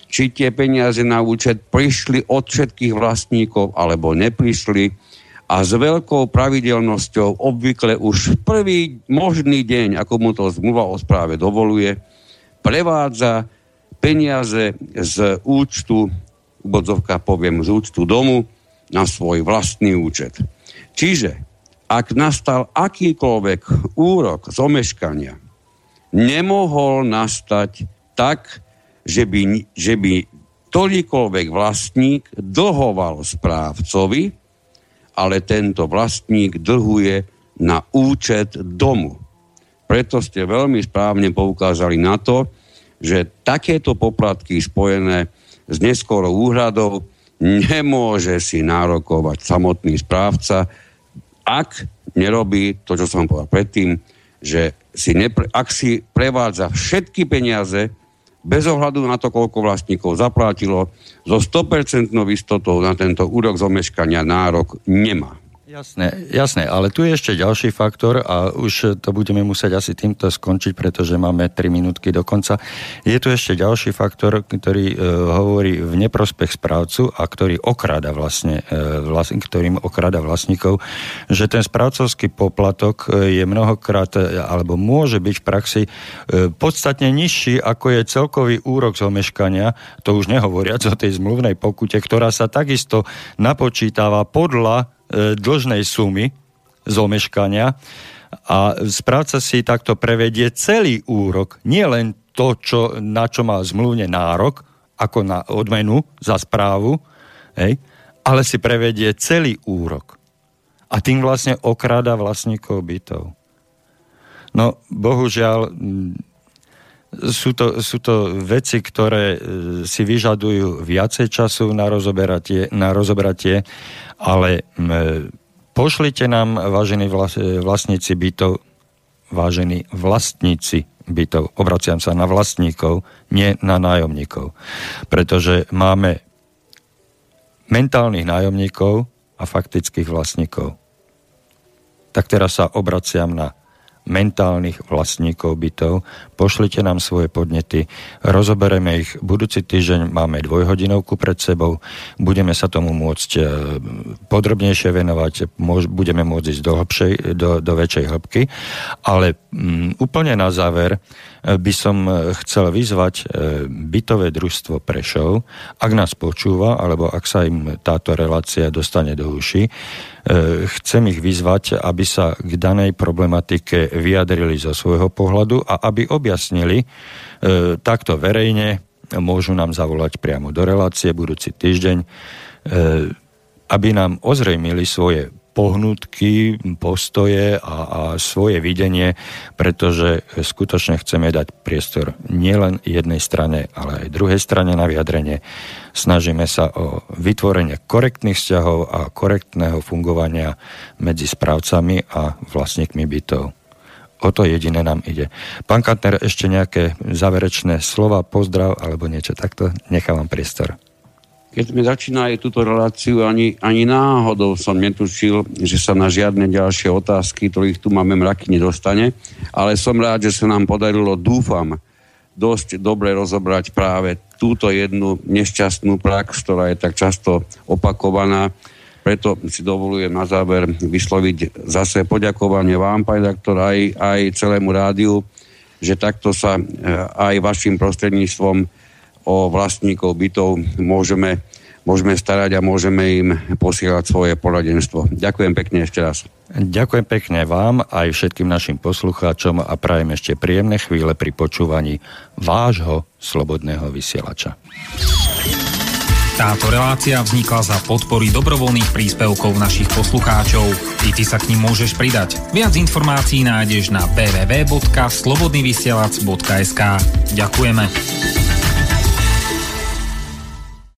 či tie peniaze na účet prišli od všetkých vlastníkov alebo neprišli a s veľkou pravidelnosťou obvykle už prvý možný deň, ako mu to zmluva o správe dovoluje, prevádza peniaze z účtu, bodzovka poviem, z účtu domu na svoj vlastný účet. Čiže ak nastal akýkoľvek úrok z omeškania, nemohol nastať tak, že by, že by toľkoľvek vlastník dlhoval správcovi, ale tento vlastník dlhuje na účet domu. Preto ste veľmi správne poukázali na to, že takéto poplatky spojené s neskorou úhradou nemôže si nárokovať samotný správca, ak nerobí to, čo som povedal predtým, že si nepre, ak si prevádza všetky peniaze bez ohľadu na to, koľko vlastníkov zaplatilo, so 100% istotou na tento úrok zomeškania nárok nemá. Jasné, jasné, ale tu je ešte ďalší faktor a už to budeme musieť asi týmto skončiť, pretože máme 3 minútky do konca. Je tu ešte ďalší faktor, ktorý e, hovorí v neprospech správcu a ktorý okrada vlastne, e, vlast, ktorým okrada vlastníkov, že ten správcovský poplatok e, je mnohokrát, e, alebo môže byť v praxi e, podstatne nižší, ako je celkový úrok zomeškania, to už nehovoriac o tej zmluvnej pokute, ktorá sa takisto napočítava podľa dlžnej sumy z omeškania a správca si takto prevedie celý úrok, nie len to, čo, na čo má zmluvne nárok, ako na odmenu za správu, hej, ale si prevedie celý úrok. A tým vlastne okráda vlastníkov bytov. No, bohužiaľ, sú to, sú to veci, ktoré e, si vyžadujú viacej času na rozoberatie, na rozobratie ale pošlite nám, vážení vlastníci bytov, vážení vlastníci bytov, obraciam sa na vlastníkov, nie na nájomníkov. Pretože máme mentálnych nájomníkov a faktických vlastníkov. Tak teraz sa obraciam na mentálnych vlastníkov bytov. Pošlite nám svoje podnety, rozoberieme ich. Budúci týždeň máme dvojhodinovku pred sebou, budeme sa tomu môcť e, podrobnejšie venovať, budeme môcť ísť do, hlbšej, do, do väčšej hĺbky, ale m, mm, úplne na záver by som e, chcel vyzvať bytové družstvo Prešov, ak nás počúva, alebo ak sa im táto relácia dostane do uši, E, chcem ich vyzvať, aby sa k danej problematike vyjadrili zo svojho pohľadu a aby objasnili e, takto verejne, môžu nám zavolať priamo do relácie budúci týždeň, e, aby nám ozrejmili svoje pohnutky, postoje a, a svoje videnie, pretože skutočne chceme dať priestor nielen jednej strane, ale aj druhej strane na vyjadrenie. Snažíme sa o vytvorenie korektných vzťahov a korektného fungovania medzi správcami a vlastníkmi bytov. O to jediné nám ide. Pán Kantner, ešte nejaké záverečné slova, pozdrav alebo niečo takto? Nechávam priestor. Keď sme začínali túto reláciu, ani, ani náhodou som netušil, že sa na žiadne ďalšie otázky, ktorých tu máme mraky, nedostane. Ale som rád, že sa nám podarilo, dúfam, dosť dobre rozobrať práve túto jednu nešťastnú prax, ktorá je tak často opakovaná. Preto si dovolujem na záver vysloviť zase poďakovanie vám, pán doktor, aj, aj celému rádiu, že takto sa eh, aj vašim prostredníctvom o vlastníkov bytov môžeme, môžeme starať a môžeme im posielať svoje poradenstvo. Ďakujem pekne ešte raz. Ďakujem pekne vám aj všetkým našim poslucháčom a prajem ešte príjemné chvíle pri počúvaní vášho slobodného vysielača. Táto relácia vznikla za podpory dobrovoľných príspevkov našich poslucháčov. I ty sa k ním môžeš pridať. Viac informácií nájdeš na www.slobodnyvysielac.sk Ďakujeme.